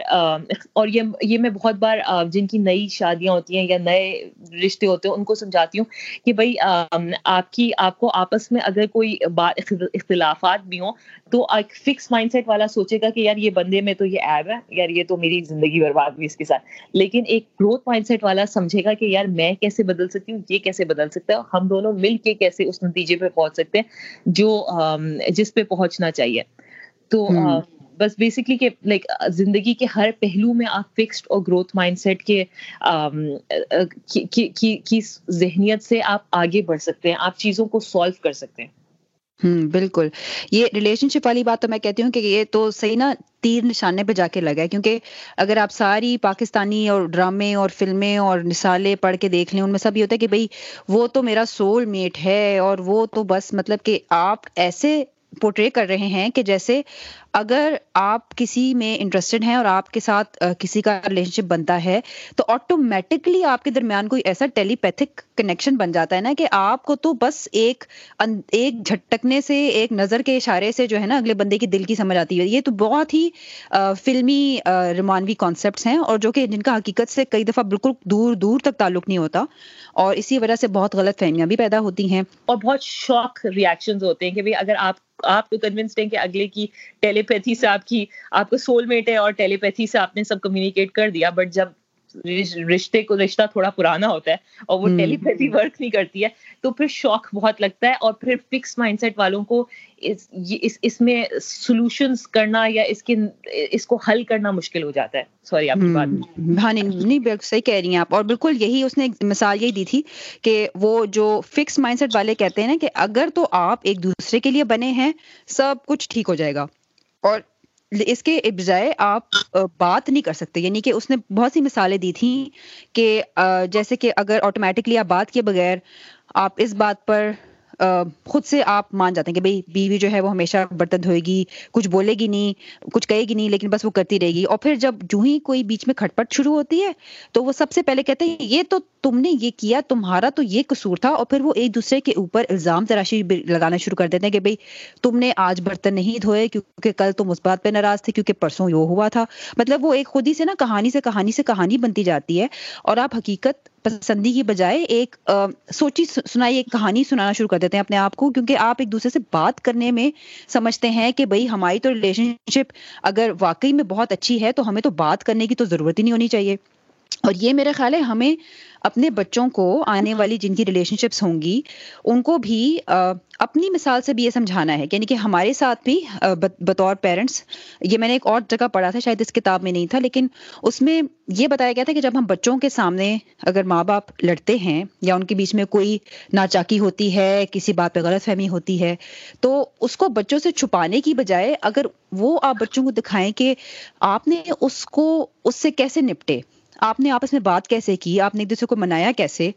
اور یہ یہ میں بہت بار جن کی نئی شادیاں ہوتی ہیں یا نئے رشتے ہوتے ہیں ان کو سمجھاتی ہوں کہ بھائی آپ کی، آپ کو آپس میں اگر کوئی اختلافات بھی ہوں تو ایک فکس مائنڈ سیٹ والا سوچے گا کہ یار یہ بندے میں تو یہ ایب ہے، یار یہ تو میری زندگی برباد ہوئی اس کے ساتھ۔ لیکن ایک گروتھ مائنڈ سیٹ والا سمجھے گا کہ یار میں کیسے بدل سکتی ہوں، یہ کیسے بدل سکتا ہے ہم دونوں مل کے کیسے اس نتیجے پہ پہنچ سکتے ہیں جو جس پہ پہنچنا چاہیے۔ تو بس بیسکلی کہ لائک زندگی کے ہر پہلو میں آپ فکسڈ اور گروتھ مائنڈ سیٹ کے کی ذہنیت سے آپ آگے بڑھ سکتے ہیں آپ چیزوں کو سالو کر سکتے ہیں۔ ہوں بالکل۔ یہ ریلیشن شپ والی بات تو میں کہتی ہوں کہ یہ تو صحیح نا تیر نشانے پہ جا کے لگا ہے۔ کیونکہ اگر آپ ساری پاکستانی اور ڈرامے اور فلمیں اور مثالیں پڑھ کے دیکھ لیں ان میں سب یہ ہوتا ہے کہ بھائی وہ تو میرا سول میٹ ہے اور وہ تو بس مطلب کہ آپ ایسے پورٹری کر رہے ہیں کہ جیسے اگر آپ کسی میں انٹرسٹڈ ہیں اور آپ کے ساتھ کسی کا ریلیشن شپ بنتا ہے، تو آٹومیٹکلی آپ کے درمیان کوئی ایسا ٹیلی پیتھک کنیکشن بن جاتا ہے نا کہ آپ کو تو بس ایک ایک جھٹکنے سے، ایک نظر کے اشارے سے جو ہے نا اگلے بندے کی دل کی سمجھ آتی ہے۔ یہ تو بہت ہی فلمی رومانوی کانسیپٹس ہیں اور جو کہ جن کا حقیقت سے کئی دفعہ بالکل دور دور تک تعلق نہیں ہوتا اور اسی وجہ سے بہت غلط فہمیاں بھی پیدا ہوتی ہیں۔ اور بہت شوق ریئیکشن ہوتے ہیں کہ اگر آپ آپ تو کنوینسڈ ہیں کہ اگلے کی ٹیلیپیتھی سے آپ کی آپ کو سول میٹ ہے اور ٹیلیپیتھی سے آپ نے سب کمیونیکیٹ کر دیا بٹ جب رشتے کو رشتہ تھوڑا پرانا ہوتا ہے اور وہ ٹیلی پیتھی ورک نہیں کرتی ہے تو پھر شوق بہت لگتا ہے اور پھر فکس مائنڈ سیٹ والوں کو اس اس میں سولوشنس کرنا یا اس کے اس کو حل کرنا مشکل ہو جاتا ہے۔ سوری آپ کی بات ہاں نہیں بالکل صحیح کہہ رہی ہیں آپ اور بالکل یہی اس نے مثال یہی دی تھی کہ وہ جو فکس مائنڈ سیٹ والے کہتے ہیں نا کہ اگر تو آپ ایک دوسرے کے لیے بنے ہیں سب کچھ ٹھیک ہو جائے گا۔ اور اس کے بجائے آپ بات نہیں کر سکتے۔ یعنی کہ اس نے بہت سی مثالیں دی تھیں کہ جیسے کہ اگر آٹومیٹکلی آپ بات کیے بغیر آپ اس بات پر خود سے آپ مان جاتے ہیں کہ بھائی بیوی جو ہے وہ ہمیشہ برتن دھوئے گی، کچھ بولے گی نہیں، کچھ کہے گی نہیں، لیکن بس وہ کرتی رہے گی۔ اور پھر جب جو ہی کوئی بیچ میں کھٹ پٹ شروع ہوتی ہے، تو وہ سب سے پہلے کہتے ہیں، یہ تو تم نے یہ کیا، تمہارا تو یہ قصور تھا۔ اور پھر وہ ایک دوسرے کے اوپر الزام تراشی لگانا شروع کر دیتے ہیں کہ بھائی تم نے آج برتن نہیں دھوئے، کیونکہ کل تم اس بات پہ ناراض تھے، کیونکہ پرسوں یہ ہوا تھا۔ مطلب وہ ایک خود ہی سے نا، کہانی سے کہانی سے کہانی بنتی جاتی ہے۔ اور آپ حقیقت پسندی کی بجائے ایک سوچی سنائی، ایک کہانی سنانا شروع کر دیتے ہیں اپنے آپ کو، کیونکہ آپ ایک دوسرے سے بات کرنے میں سمجھتے ہیں کہ بھائی ہماری تو ریلیشن شپ اگر واقعی میں بہت اچھی ہے تو ہمیں تو بات کرنے کی تو ضرورت ہی نہیں ہونی چاہیے۔ اور یہ میرا خیال ہے ہمیں اپنے بچوں کو آنے والی جن کی ریلیشن شپس ہوں گی ان کو بھی اپنی مثال سے بھی یہ سمجھانا ہے۔ یعنی کہ ہمارے ساتھ بھی بطور پیرنٹس یہ میں نے ایک اور جگہ پڑھا تھا شاید اس کتاب میں نہیں تھا لیکن اس میں یہ بتایا گیا تھا کہ جب ہم بچوں کے سامنے اگر ماں باپ لڑتے ہیں یا ان کے بیچ میں کوئی ناچاکی ہوتی ہے کسی بات پہ غلط فہمی ہوتی ہے تو اس کو بچوں سے چھپانے کی بجائے اگر وہ آپ بچوں کو دکھائیں کہ آپ نے اس کو اس سے کیسے نپٹے؟ آپ نے آپس میں بات کیسے کی؟ آپ نے ایک دوسرے کو منایا کیسے؟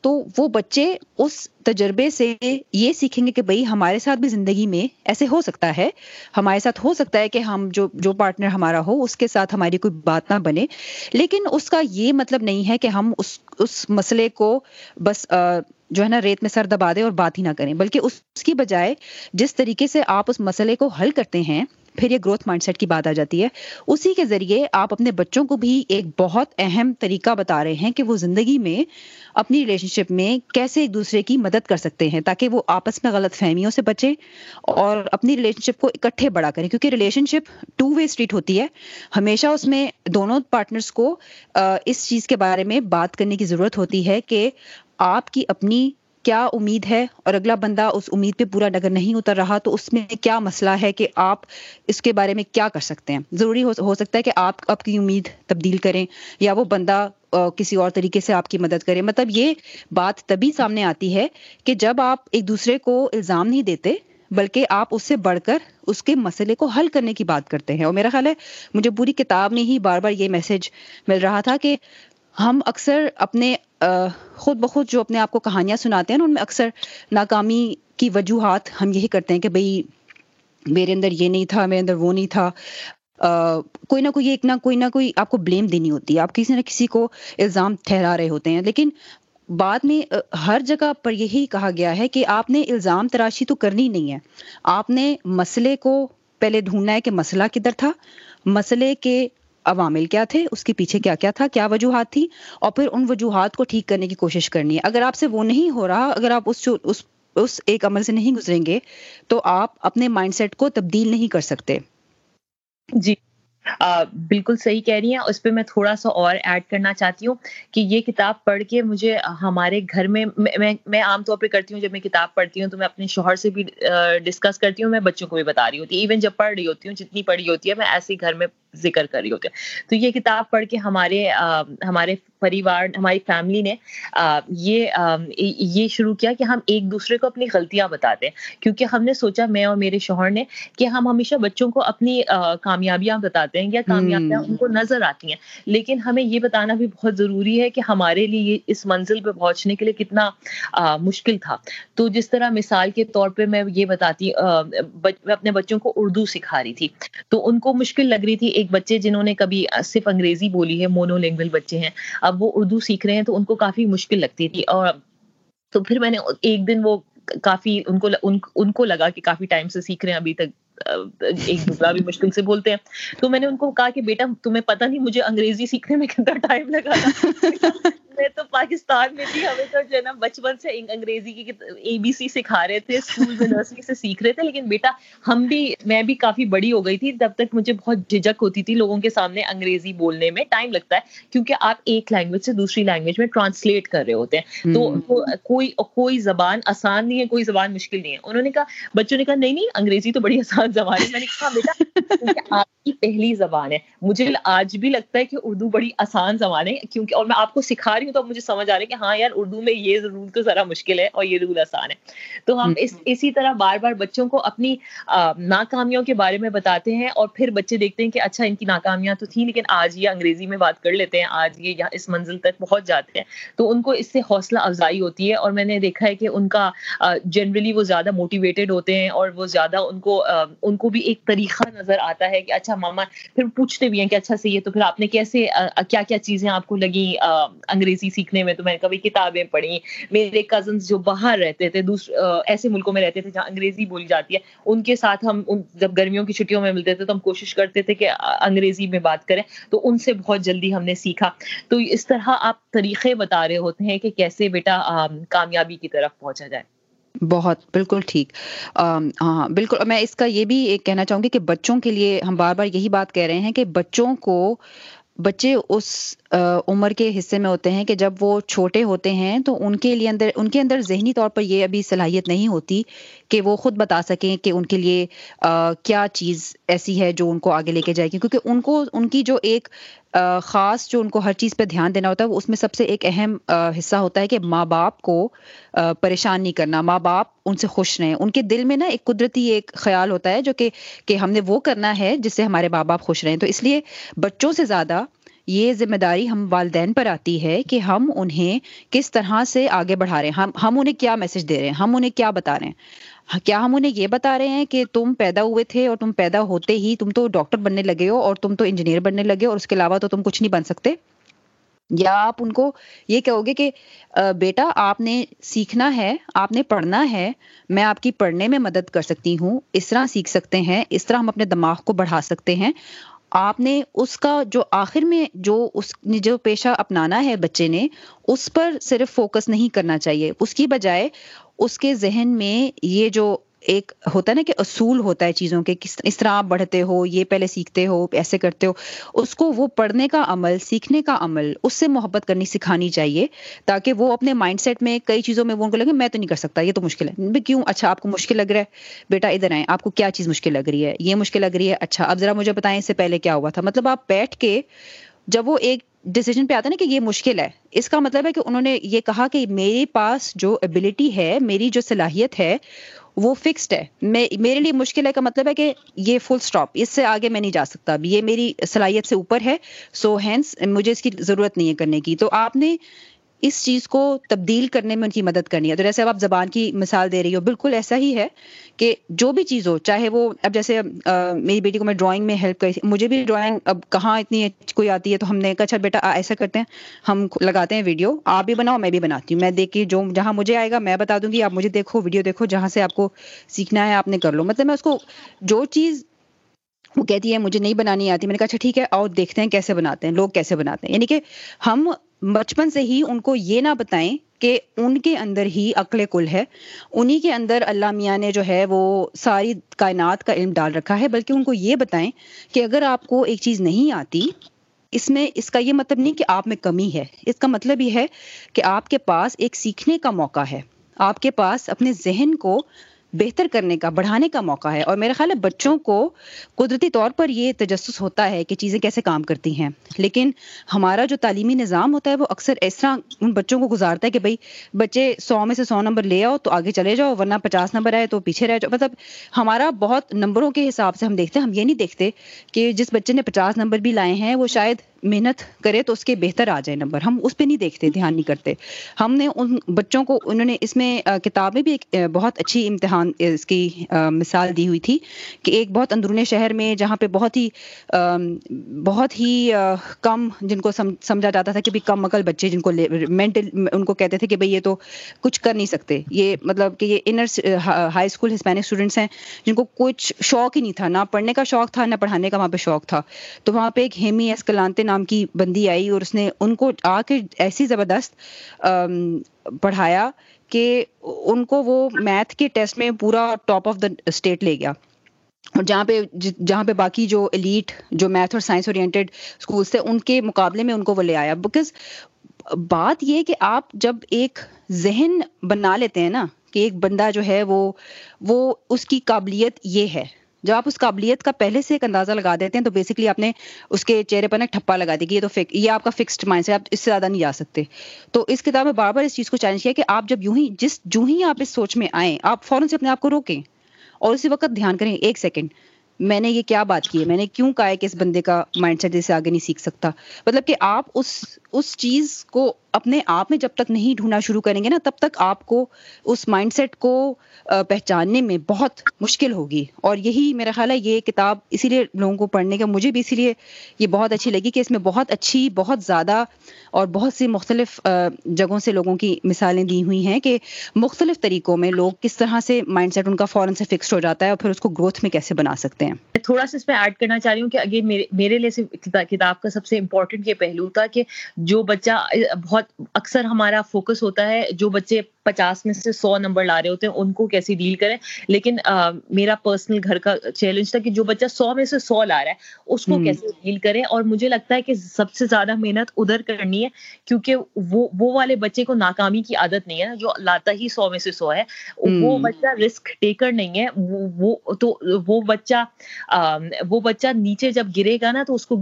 تو وہ بچے اس تجربے سے یہ سیکھیں گے کہ بھائی ہمارے ساتھ بھی زندگی میں ایسے ہو سکتا ہے، ہمارے ساتھ ہو سکتا ہے کہ ہم جو جو پارٹنر ہمارا ہو، اس کے ساتھ ہماری کوئی بات نہ بنے۔ لیکن اس کا یہ مطلب نہیں ہے کہ ہم اس اس مسئلے کو بس جو ہے نا، ریت میں سر دبا دیں اور بات ہی نہ کریں۔ بلکہ اس کی بجائے جس طریقے سے آپ اس مسئلے کو حل کرتے ہیں پھر یہ گروتھ مائنڈ سیٹ کی بات آ جاتی ہے۔ اسی کے ذریعے آپ اپنے بچوں کو بھی ایک بہت اہم طریقہ بتا رہے ہیں کہ وہ زندگی میں اپنی ریلیشن شپ میں کیسے ایک دوسرے کی مدد کر سکتے ہیں تاکہ وہ آپس میں غلط فہمیوں سے بچیں اور اپنی ریلیشن شپ کو اکٹھے بڑا کریں۔ کیونکہ relationship two way street ہوتی ہے۔ ہمیشہ اس میں دونوں پارٹنرس کو اس چیز کے بارے میں بات کرنے کی ضرورت ہوتی ہے کہ آپ کی اپنی کیا امید ہے اور اگلا بندہ اس امید پہ پورا ڈگر نہیں اتر رہا، تو اس میں کیا مسئلہ ہے کہ آپ اس کے بارے میں کیا کر سکتے ہیں؟ ضروری ہو سکتا ہے کہ آپ آپ کی امید تبدیل کریں یا وہ بندہ کسی اور طریقے سے آپ کی مدد کرے۔ مطلب یہ بات تبھی سامنے آتی ہے کہ جب آپ ایک دوسرے کو الزام نہیں دیتے، بلکہ آپ اس سے بڑھ کر اس کے مسئلے کو حل کرنے کی بات کرتے ہیں۔ اور میرا خیال ہے، مجھے پوری کتاب میں ہی بار بار یہ میسج مل رہا تھا کہ ہم اکثر اپنے خود بخود جو اپنے آپ کو کہانیاں سناتے ہیں نا، ان میں اکثر ناکامی کی وجوہات ہم یہی کرتے ہیں کہ بھائی میرے اندر یہ نہیں تھا، میرے اندر وہ نہیں تھا۔ کوئی نہ کوئی ایک نہ کوئی نہ کوئی آپ کو بلیم دینی ہوتی ہے۔ آپ کسی نہ کسی کو الزام ٹھہرا رہے ہوتے ہیں۔ لیکن بعد میں ہر جگہ پر یہی کہا گیا ہے کہ آپ نے الزام تراشی تو کرنی نہیں ہے۔ آپ نے مسئلے کو پہلے ڈھونڈنا ہے کہ مسئلہ کدھر تھا، مسئلے کے عوامل کیا تھے؟ اس کے پیچھے کیا کیا تھا؟ کیا وجوہات تھی؟ اور پھر ان وجوہات کو ٹھیک کرنے کی کوشش کرنی ہے۔ اگر آپ سے وہ نہیں ہو رہا، اگر آپ اس اس اس ایک عمل سے نہیں گزریں گے، تو آپ اپنے مائنڈ سیٹ کو تبدیل نہیں کر سکتے۔ جی۔ بالکل صحیح کہہ رہی ہیں۔ اس پہ میں تھوڑا سا اور ایڈ کرنا چاہتی ہوں کہ یہ کتاب پڑھ کے مجھے ہمارے گھر میں میں عام طور پہ کرتی ہوں۔ جب میں کتاب پڑھتی ہوں تو میں اپنے شوہر سے بھی ڈسکس کرتی ہوں۔ میں بچوں کو بھی بتا رہی ہوتی ایون جب پڑھ رہی ہوتی ہوں، جتنی پڑھی ہوتی ہے، میں ایسے ہی گھر میں ذکر کر رہی ہوتے ہیں۔ تو یہ کتاب پڑھ کے ہمارے ہمارے پریوار ہماری فیملی نے یہ یہ شروع کیا کہ ہم ایک دوسرے کو اپنی غلطیاں بتاتے ہیں۔ کیونکہ ہم نے سوچا میں اور میرے شوہر نے کہ ہم ہمیشہ بچوں کو اپنی کامیابیاں بتاتے ہیں یا کامیابیاں ان کو نظر آتی ہیں۔ لیکن ہمیں یہ بتانا بھی بہت ضروری ہے کہ ہمارے لیے اس منزل پہ پہنچنے کے لیے کتنا مشکل تھا۔ تو جس طرح مثال کے طور پہ میں یہ بتاتی میں اپنے بچوں کو اردو سکھا رہی تھی۔ تو ان کو مشکل لگ رہی تھی ایک بچے جنہوں نے کبھی صرف انگریزی بولی ہے مونو لینگویج بچے ہیں، اب وہ اردو سیکھ رہے ہیں تو ان کو کافی مشکل لگتی تھی اور تو پھر میں نے ایک دن وہ کافی ان کو ان کو لگا کہ کافی ٹائم سے سیکھ رہے ہیں، ابھی تک ایک دوسرا بھی مشکل سے بولتے ہیں۔ تو میں نے ان کو کہا کہ بیٹا تمہیں پتہ نہیں مجھے انگریزی سیکھنے میں کتنا ٹائم لگا *laughs* میں تو پاکستان میں تھی ہمیں تو جو ہے نا بچپن سے انگریزی کی اے بی سی سکھا رہے تھے اسکول میں نرسری سے سیکھ رہے تھے۔ لیکن بیٹا ہم بھی میں بھی کافی بڑی ہو گئی تھی۔ تب تک مجھے بہت جھجک ہوتی تھی لوگوں کے سامنے انگریزی بولنے میں۔ ٹائم لگتا ہے کیونکہ آپ ایک لینگویج سے دوسری لینگویج میں ٹرانسلیٹ کر رہے ہوتے ہیں۔ تو کوئی کوئی زبان آسان نہیں ہے کوئی زبان مشکل نہیں ہے۔ انہوں نے کہا بچوں نے کہا نہیں نہیں انگریزی تو بڑی آسان زبان ہے میں نے کہا بیٹا آپ کی پہلی زبان ہے۔ مجھے آج بھی لگتا ہے کہ اردو بڑی آسان زبان ہے کیونکہ اور میں آپ کو سکھا رہی ہوں تو مجھے سمجھ آ رہا ہے کہ ہاں یار اردو میں یہ رول تو ذرا مشکل ہے اور یہ رول آسان ہے۔ تو ہم اس اسی طرح بار بار بچوں کو اپنی ناکامیوں کے بارے میں بتاتے ہیں اور پھر بچے دیکھتے ہیں کہ اچھا ان کی ناکامیاں تو تھیں لیکن آج یہ انگریزی میں بات کر لیتے ہیں آج یہ یہاں اس منزل تک پہنچ جاتے ہیں۔ تو ان کو اس سے حوصلہ افزائی ہوتی ہے اور میں نے دیکھا ہے کہ ان کا جنرلی وہ زیادہ موٹیویٹیڈ ہوتے ہیں اور وہ زیادہ ان کو ان کو بھی ایک طریقہ نظر آتا ہے کہ اچھا ماما پھر پوچھتے بھی ہیں کہ اچھا صحیح ہے تو پھر آپ نے کیسے کیا کیا چیزیں آپ کو لگی انگریزی سیکھنے میں؟ تو میں نے کبھی کتابیں پڑھی میرے کزنس جو باہر رہتے تھے دوسرے ایسے ملکوں میں رہتے تھے جہاں انگریزی بولی جاتی ہے، ان کے ساتھ ہم جب گرمیوں کی چھٹیوں میں ملتے تھے، تو ہم کوشش کرتے تھے کہ انگریزی میں بات کریں۔ تو ان سے بہت جلدی ہم نے سیکھا۔ تو اس طرح آپ طریقے بتا رہے ہوتے ہیں کہ کیسے بیٹا کامیابی کی طرف پہنچا جائے۔ بہت، بالکل ٹھیک۔ ہاں بالکل۔ میں اس کا یہ بھی ایک کہنا چاہوں گی کہ بچوں کے لیے ہم بار بار یہی بات کہہ رہے ہیں کہ بچوں کو، بچے اس عمر کے حصے میں ہوتے ہیں کہ جب وہ چھوٹے ہوتے ہیں تو ان کے لیے اندر، ان کے اندر ذہنی طور پر یہ ابھی صلاحیت نہیں ہوتی کہ وہ خود بتا سکیں کہ ان کے لیے کیا چیز ایسی ہے جو ان کو آگے لے کے جائے گی۔ کیونکہ ان کو، ان کی جو ایک خاص جو ان کو ہر چیز پہ دھیان دینا ہوتا ہے، وہ اس میں سب سے ایک اہم حصہ ہوتا ہے کہ ماں باپ کو پریشان نہیں کرنا۔ ماں باپ ان سے خوش رہیں۔ ان کے دل میں نا ایک قدرتی ایک خیال ہوتا ہے جو کہ کہ ہم نے وہ کرنا ہے جس سے ہمارے ماں باپ خوش رہیں۔ تو اس لیے بچوں سے زیادہ یہ ذمہ داری ہم والدین پر آتی ہے کہ ہم انہیں کس طرح سے آگے بڑھا رہے ہیں۔ ہم ہم انہیں کیا میسج دے رہے ہیں؟ ہم انہیں کیا بتا رہے ہیں؟ کیا ہم انہیں یہ بتا رہے ہیں کہ تم پیدا ہوئے تھے اور تم پیدا ہوتے ہی تم تو ڈاکٹر بننے لگے ہو اور تم تو انجینئر بننے لگے ہو اور اس کے علاوہ تو تم کچھ نہیں بن سکتے؟ یا آپ ان کو یہ کہو گے کہ بیٹا، آپ نے سیکھنا ہے، آپ نے پڑھنا ہے، میں آپ کی پڑھنے میں مدد کر سکتی ہوں، اس طرح سیکھ سکتے ہیں، اس طرح ہم اپنے دماغ کو بڑھا سکتے ہیں۔ آپ نے اس کا جو آخر میں جو اس نے جو پیشہ اپنانا ہے بچے نے، اس پر صرف فوکس نہیں کرنا چاہیے۔ اس کی بجائے اس کے ذہن میں یہ جو ایک ہوتا ہے نا کہ اصول ہوتا ہے چیزوں کے، کس، اس طرح آپ بڑھتے ہو، یہ پہلے سیکھتے ہو، ایسے کرتے ہو، اس کو وہ پڑھنے کا عمل، سیکھنے کا عمل، اس سے محبت کرنی سکھانی چاہیے تاکہ وہ اپنے مائنڈ سیٹ میں کئی چیزوں میں وہ ان کو لگے، میں تو نہیں کر سکتا، یہ تو مشکل ہے۔ کیوں؟ اچھا آپ کو مشکل لگ رہا ہے، بیٹا ادھر آئیں، آپ کو کیا چیز مشکل لگ رہی ہے؟ یہ مشکل لگ رہی ہے اچھا اب ذرا مجھے بتائیں اس سے پہلے کیا ہوا تھا؟ مطلب آپ بیٹھ کے جب وہ ایک ڈیسیجن پہ آتا ہے نا کہ یہ مشکل ہے، اس کا مطلب ہے کہ انہوں نے یہ کہا کہ میرے پاس جو ابلٹی ہے، میری جو صلاحیت ہے وہ فکسڈ ہے۔ میں میرے لیے مشکل ہے کا مطلب ہے کہ یہ فل اسٹاپ اس سے آگے میں نہیں جا سکتا۔ یہ میری صلاحیت سے اوپر ہے سو ہینس مجھے اس کی ضرورت نہیں ہے کرنے کی۔ تو آپ نے اس چیز کو تبدیل کرنے میں ان کی مدد کرنی ہے۔ تو جیسے اب آپ زبان کی مثال دے رہی ہو، بالکل ایسا ہی ہے کہ جو بھی چیز ہو، چاہے وہ اب جیسے میری بیٹی کو میں ڈرائنگ میں ہیلپ کری، مجھے بھی ڈرائنگ اب کہاں اتنی کوئی آتی ہے تو ہم نے کہا اچھا بیٹا ایسا کرتے ہیں، ہم لگاتے ہیں ویڈیو آپ بھی بناؤ، میں بھی بناتی ہوں۔ میں دیکھ کے جو جہاں مجھے آئے گا، میں بتا دوں گی، آپ مجھے دیکھو ویڈیو دیکھو، جہاں سے آپ کو سیکھنا ہے، آپ نے کر لو۔ مطلب میں اس کو جو چیز وہ کہتی ہے، مجھے نہیں بنانی آتی، میں نے کہا اچھا ٹھیک ہے اور دیکھتے ہیں کیسے بناتے ہیں، لوگ کیسے بناتے ہیں۔ یعنی کہ ہم بچپن سے ہی ان کو یہ نہ بتائیں کہ ان کے اندر ہی عقل کل ہے۔ انہی کے اندر اللہ میاں نے جو ہے وہ ساری کائنات کا علم ڈال رکھا ہے، بلکہ ان کو یہ بتائیں کہ اگر آپ کو ایک چیز نہیں آتی، اس میں، اس کا یہ مطلب نہیں کہ آپ میں کمی ہے۔ اس کا مطلب یہ ہے کہ آپ کے پاس ایک سیکھنے کا موقع ہے۔ آپ کے پاس اپنے ذہن کو بہتر کرنے کا، بڑھانے کا موقع ہے۔ اور میرا خیال ہے بچوں کو قدرتی طور پر یہ تجسس ہوتا ہے کہ چیزیں کیسے کام کرتی ہیں۔ لیکن ہمارا جو تعلیمی نظام ہوتا ہے وہ اکثر اس طرح ان بچوں کو گزارتا ہے کہ بھائی، بچے سو میں سے سو نمبر لے آؤ تو آگے چلے جاؤ، ورنہ پچاس نمبر آئے تو پیچھے رہ جاؤ۔ مطلب ہمارا بہت نمبروں کے حساب سے ہم دیکھتے ہیں، ہم یہ نہیں دیکھتے کہ جس بچے نے پچاس نمبر بھی لائے ہیں وہ شاید محنت کرے تو اس کے بہتر آ جائے نمبر۔ ہم اس پہ نہیں دیکھتے، دھیان نہیں کرتے۔ ہم نے ان بچوں کو، انہوں نے اس میں کتابیں بھی ایک بہت اچھی امتحان اس کی مثال دی ہوئی تھی کہ ایک بہت اندرون شہر میں جہاں پہ بہت ہی بہت ہی کم جن کو سمجھا جاتا تھا کہ بھی کم عقل بچے جن کو مینٹل، ان کو کہتے تھے کہ بھائی یہ تو کچھ کر نہیں سکتے۔ یہ مطلب کہ یہ inner high school Hispanic students ہیں جن کو کچھ شوق ہی نہیں تھا۔ نہ پڑھنے کا شوق تھا، نہ پڑھانے کا وہاں پہ شوق تھا۔ تو وہاں پہ ایک ہیمی ایسکلانتے نام کی بندی آئی اور اس نے ان کو آ کے ایسی زبردست پڑھایا کہ ان کو وہ میتھ کے ٹیسٹ میں پورا ٹاپ آف دا اسٹیٹ لے گیا۔ اور جہاں پہ جہاں پہ باقی جو ایلیٹ، جو میتھ اور سائنس اورینٹیڈ اسکولس تھے، ان کے مقابلے میں ان کو وہ لے آیا۔ بیکاز بات یہ کہ آپ جب ایک ذہن بنا لیتے ہیں نا کہ ایک بندہ جو ہے وہ وہ اس کی قابلیت یہ ہے۔ جب آپ اس قابلیت کا پہلے سے ایک اندازہ لگا دیتے ہیں تو بیسکلی آپ نے اس کے چہرے پر نا ٹھپا لگا دی کہ یہ تو فک یہ آپ کا فکسڈ مائنڈ سے آپ اس سے زیادہ نہیں جا سکتے۔ تو اس کتاب میں بار بار اس چیز کو چیلنج کیا کہ آپ جب یوں ہی جس جو ہی آپ اس سوچ میں آئیں، آپ فوراً سے اپنے آپ کو روکیں اور اسی وقت دھیان کریں، ایک سیکنڈ میں نے یہ کیا بات کی ہے؟ میں نے کیوں کہا ہے کہ اس بندے کا مائنڈ سیٹ جیسے آگے نہیں سیکھ سکتا؟ مطلب کہ آپ اس اس چیز کو اپنے آپ میں جب تک نہیں ڈھونڈنا شروع کریں گے نا، تب تک آپ کو اس مائنڈ سیٹ کو پہچاننے میں بہت مشکل ہوگی۔ اور یہی میرا خیال ہے، یہ کتاب اسی لیے لوگوں کو پڑھنے کا، مجھے بھی اسی لیے یہ بہت اچھی لگی کہ اس میں بہت اچھی، بہت زیادہ اور بہت سی مختلف جگہوں سے لوگوں کی مثالیں دی ہوئی ہیں کہ مختلف طریقوں میں لوگ کس طرح سے مائنڈ سیٹ ان کا فوراً سے فکسڈ ہو جاتا ہے اور پھر اس کو گروتھ میں کیسے بنا سکتے ہیں۔ تھوڑا سا اس میں ایڈ کرنا چاہ رہی ہوں کہ اگین میرے لیے کتاب کا سب سے امپورٹنٹ یہ پہلو تھا کہ جو بچہ بہت اکثر ہمارا فوکس ہوتا ہے جو بچے پچاس میں سے سو نمبر لا رہے ہوتے ہیں ان کو کیسے ڈیل کریں؟ لیکن میرا پرسنل گھر کا چیلنج تھا کہ جو بچہ سو میں سے سو لا رہا ہے اس کو کیسے ڈیل کریں؟ اور مجھے لگتا ہے کہ سب سے زیادہ محنت ادھر کرنی ہے کیونکہ وہ وہ والے بچے کو ناکامی کی عادت نہیں ہے جو لاتا ہی سو میں سے سو ہے۔ وہ بچہ رسک ٹیکر نہیں ہے وہ تو وہ بچہ وہ بچہ نیچے جب گرے گا نا تو اس کو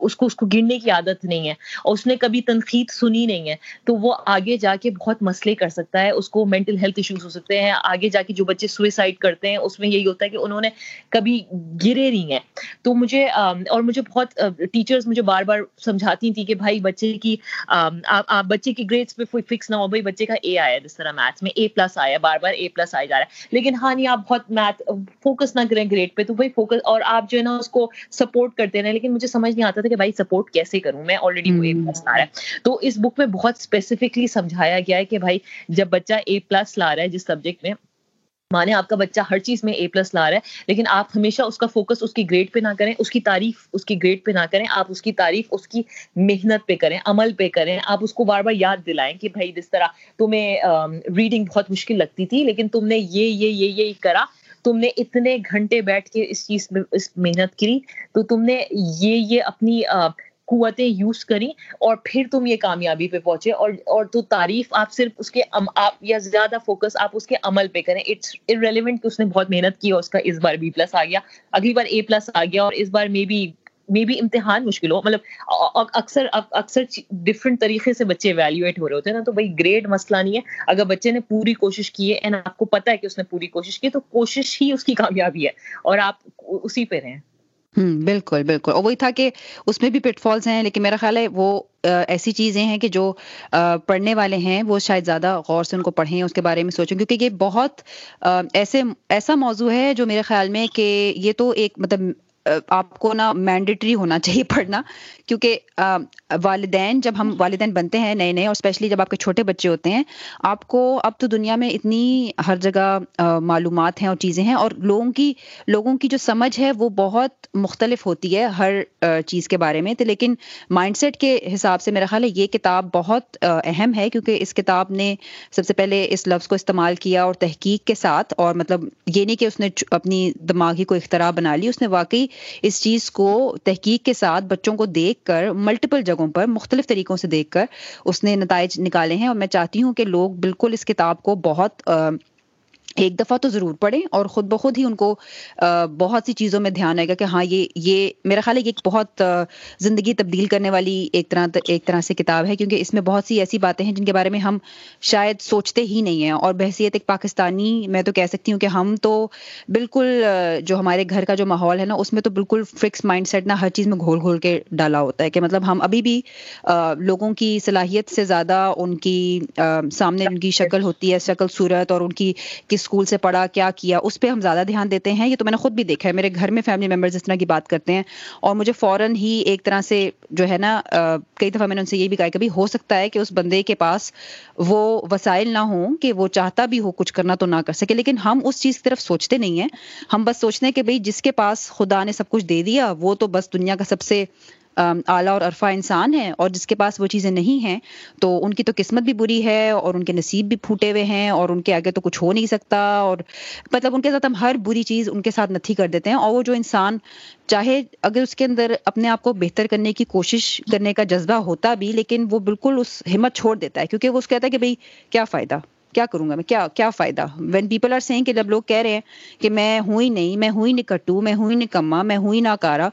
اس کو اس کو گرنے کی عادت نہیں ہے اور اس نے کبھی تنقید سنی نہیں ہے۔ تو وہ آگے جا کے بہت مسئلے کر سکتا ہے، اس کو مینٹل ہیلتھ ایشوز ہو سکتے ہیں۔ آگے جا کے جو بچے سوئسائڈ کرتے ہیں، اس میں یہی ہوتا ہے کہ انہوں نے کبھی گرے نہیں ہیں۔ تو مجھے اور مجھے بہت ٹیچرز مجھے بار بار سمجھاتی تھی کہ بھائی بچے کی بچے کی گریڈس پہ کوئی فکس نہ ہو۔ بھائی بچے کا اے آیا جس طرح میتھس میں اے پلس آیا بار بار اے پلس آیا جا رہا ہے۔ لیکن ہاں نہیں، آپ بہت میتھ فوکس نہ کریں گریڈ پہ۔ تو بھائی فوکس اور آپ جو ہے نا اس کو سپورٹ کرتے رہے لیکن مجھے سمجھ نہیں آتا تھا کہ بھائی سپورٹ کیسے کروں؟ میں آلریڈی وہ اے پلس لا رہا ہے۔ تو اس بک میں بہت اسپیسیفکلی سمجھایا گیا ہے کہ بھائی جب بچہ اے پلس لا رہا ہے جس سبجیکٹ میں مانے آپ کا بچہ ہر چیز میں اے پلس لا رہا ہے لیکن آپ ہمیشہ اس کا فوکس اس کی گریڈ پہ نہ کریں اس کی تعریف اس کی گریڈ پہ نہ کریں آپ اس کی تعریف اس کی محنت پہ کریں عمل پہ کریں آپ اس کو بار بار یاد دلائیں کہ بھائی جس طرح تمہیں ریڈنگ بہت مشکل لگتی تھی لیکن تم نے یہ یہ یہ یہ کرا تم نے اتنے گھنٹے بیٹھ کے اس چیز میں، اس محنت کی، تو تم نے یہ یہ اپنی قوتیں یوز کریں اور پھر تم یہ کامیابی پہ پہنچے اور اور تو تعریف آپ صرف اس کے آپ یا زیادہ فوکس آپ اس کے عمل پہ کریں۔ اٹس ارریلیونٹ کہ اس نے بہت محنت کی اور اس کا اس بار بی پلس آ گیا، اگلی بار اے پلس آ گیا اور اس بار مے بی مے بی امتحان مشکل ہو مطلب اکثر اکثر ڈفرینٹ طریقے سے بچے ایویلیویٹ ہو رہے ہوتے ہیں نا، تو بھائی گریڈ مسئلہ نہیں ہے۔ اگر بچے نے پوری کوشش کی ہے اینڈ آپ کو پتا ہے کہ اس نے پوری کوشش کی تو کوشش ہی اس کی کامیابی ہے اور آپ اسی پہ رہیں۔ بالکل بالکل۔ اور وہی تھا کہ اس میں بھی پٹ فالس ہیں، لیکن میرا خیال ہے وہ ایسی چیزیں ہیں کہ جو پڑھنے والے ہیں، وہ شاید زیادہ غور سے ان کو پڑھیں، اس کے بارے میں سوچیں۔ کیونکہ یہ بہت ایسے، ایسا موضوع ہے جو میرے خیال میں کہ یہ تو ایک مطلب آپ کو نا مینڈیٹری ہونا چاہیے پڑھنا، کیونکہ والدین جب ہم والدین بنتے ہیں نئے نئے، اور اسپیشلی جب آپ کے چھوٹے بچے ہوتے ہیں، آپ کو اب تو دنیا میں اتنی ہر جگہ معلومات ہیں اور چیزیں ہیں، اور لوگوں کی لوگوں کی جو سمجھ ہے وہ بہت مختلف ہوتی ہے ہر چیز کے بارے میں، تو لیکن مائنڈ سیٹ کے حساب سے میرا خیال ہے یہ کتاب بہت اہم ہے، کیونکہ اس کتاب نے سب سے پہلے اس لفظ کو استعمال کیا اور تحقیق کے ساتھ، اور مطلب یہ نہیں کہ اس نے اپنی دماغی کو اختراع بنا لی، اس نے واقعی اس چیز کو تحقیق کے ساتھ بچوں کو دیکھ کر ملٹیپل جگہوں پر، مختلف طریقوں سے دیکھ کر اس نے نتائج نکالے ہیں اور میں چاہتی ہوں کہ لوگ بالکل اس کتاب کو بہت ایک دفعہ تو ضرور پڑھیں اور خود بخود ہی ان کو بہت سی چیزوں میں دھیان آئے گا کہ ہاں یہ یہ میرا خیال ہے کہ ایک بہت زندگی تبدیل کرنے والی ایک طرح ایک طرح سے کتاب ہے، کیونکہ اس میں بہت سی ایسی باتیں ہیں جن کے بارے میں ہم شاید سوچتے ہی نہیں ہیں۔ اور بحثیت ایک پاکستانی، میں تو کہہ سکتی ہوں کہ ہم تو بالکل جو ہمارے گھر کا جو ماحول ہے نا، اس میں تو بالکل فکس مائنڈ سیٹ نا ہر چیز میں گھول گھول کے ڈالا ہوتا ہے کہ مطلب ہم ابھی بھی لوگوں کی صلاحیت سے زیادہ ان کی سامنے ان کی شکل ہوتی ہے، شکل، صورت اور ان کی کس اسکول سے پڑھا، کیا کیا، اس پہ ہم زیادہ دھیان دیتے ہیں، یہ تو میں نے خود بھی دیکھا ہے۔ میرے گھر میں فیملی ممبرز اس طرح کی بات کرتے ہیں، اور مجھے فوراً ہی ایک طرح سے جو ہے نا کئی دفعہ میں نے ان سے یہ بھی کہا کبھی ہو سکتا ہے کہ اس بندے کے پاس وہ وسائل نہ ہوں، کہ وہ چاہتا بھی ہو کچھ کرنا تو نہ کر سکے۔ لیکن ہم اس چیز کی طرف سوچتے نہیں ہیں۔ ہم بس سوچتے ہیں کہ بھائی، جس کے پاس خدا نے سب کچھ دے دیا، وہ تو بس دنیا کا سب سے اعلیٰ اور عرفہ انسان ہے اور جس کے پاس وہ چیزیں نہیں ہیں، تو ان کی تو قسمت بھی بری ہے اور ان کے نصیب بھی پھوٹے ہوئے ہیں اور ان کے آگے تو کچھ ہو نہیں سکتا اور مطلب ان کے ساتھ ہم ہر بری چیز ان کے ساتھ نتھی کر دیتے ہیں اور وہ جو انسان چاہے اگر اس کے اندر اپنے آپ کو بہتر کرنے کی کوشش کرنے کا جذبہ ہوتا بھی، لیکن وہ بالکل اس ہمت چھوڑ دیتا ہے کیونکہ وہ اس کہتا ہے کہ بھائی کیا فائدہ، کیا کروں گا میں، کیا کیا فائدہ؟ وین پیپل آر سینگ کہ جب لوگ کہہ رہے ہیں کہ میں ہوں ہی نہیں، میں ہوں ہی نکٹو میں ہوں ہی نکما میں ہوں ہی ناکارا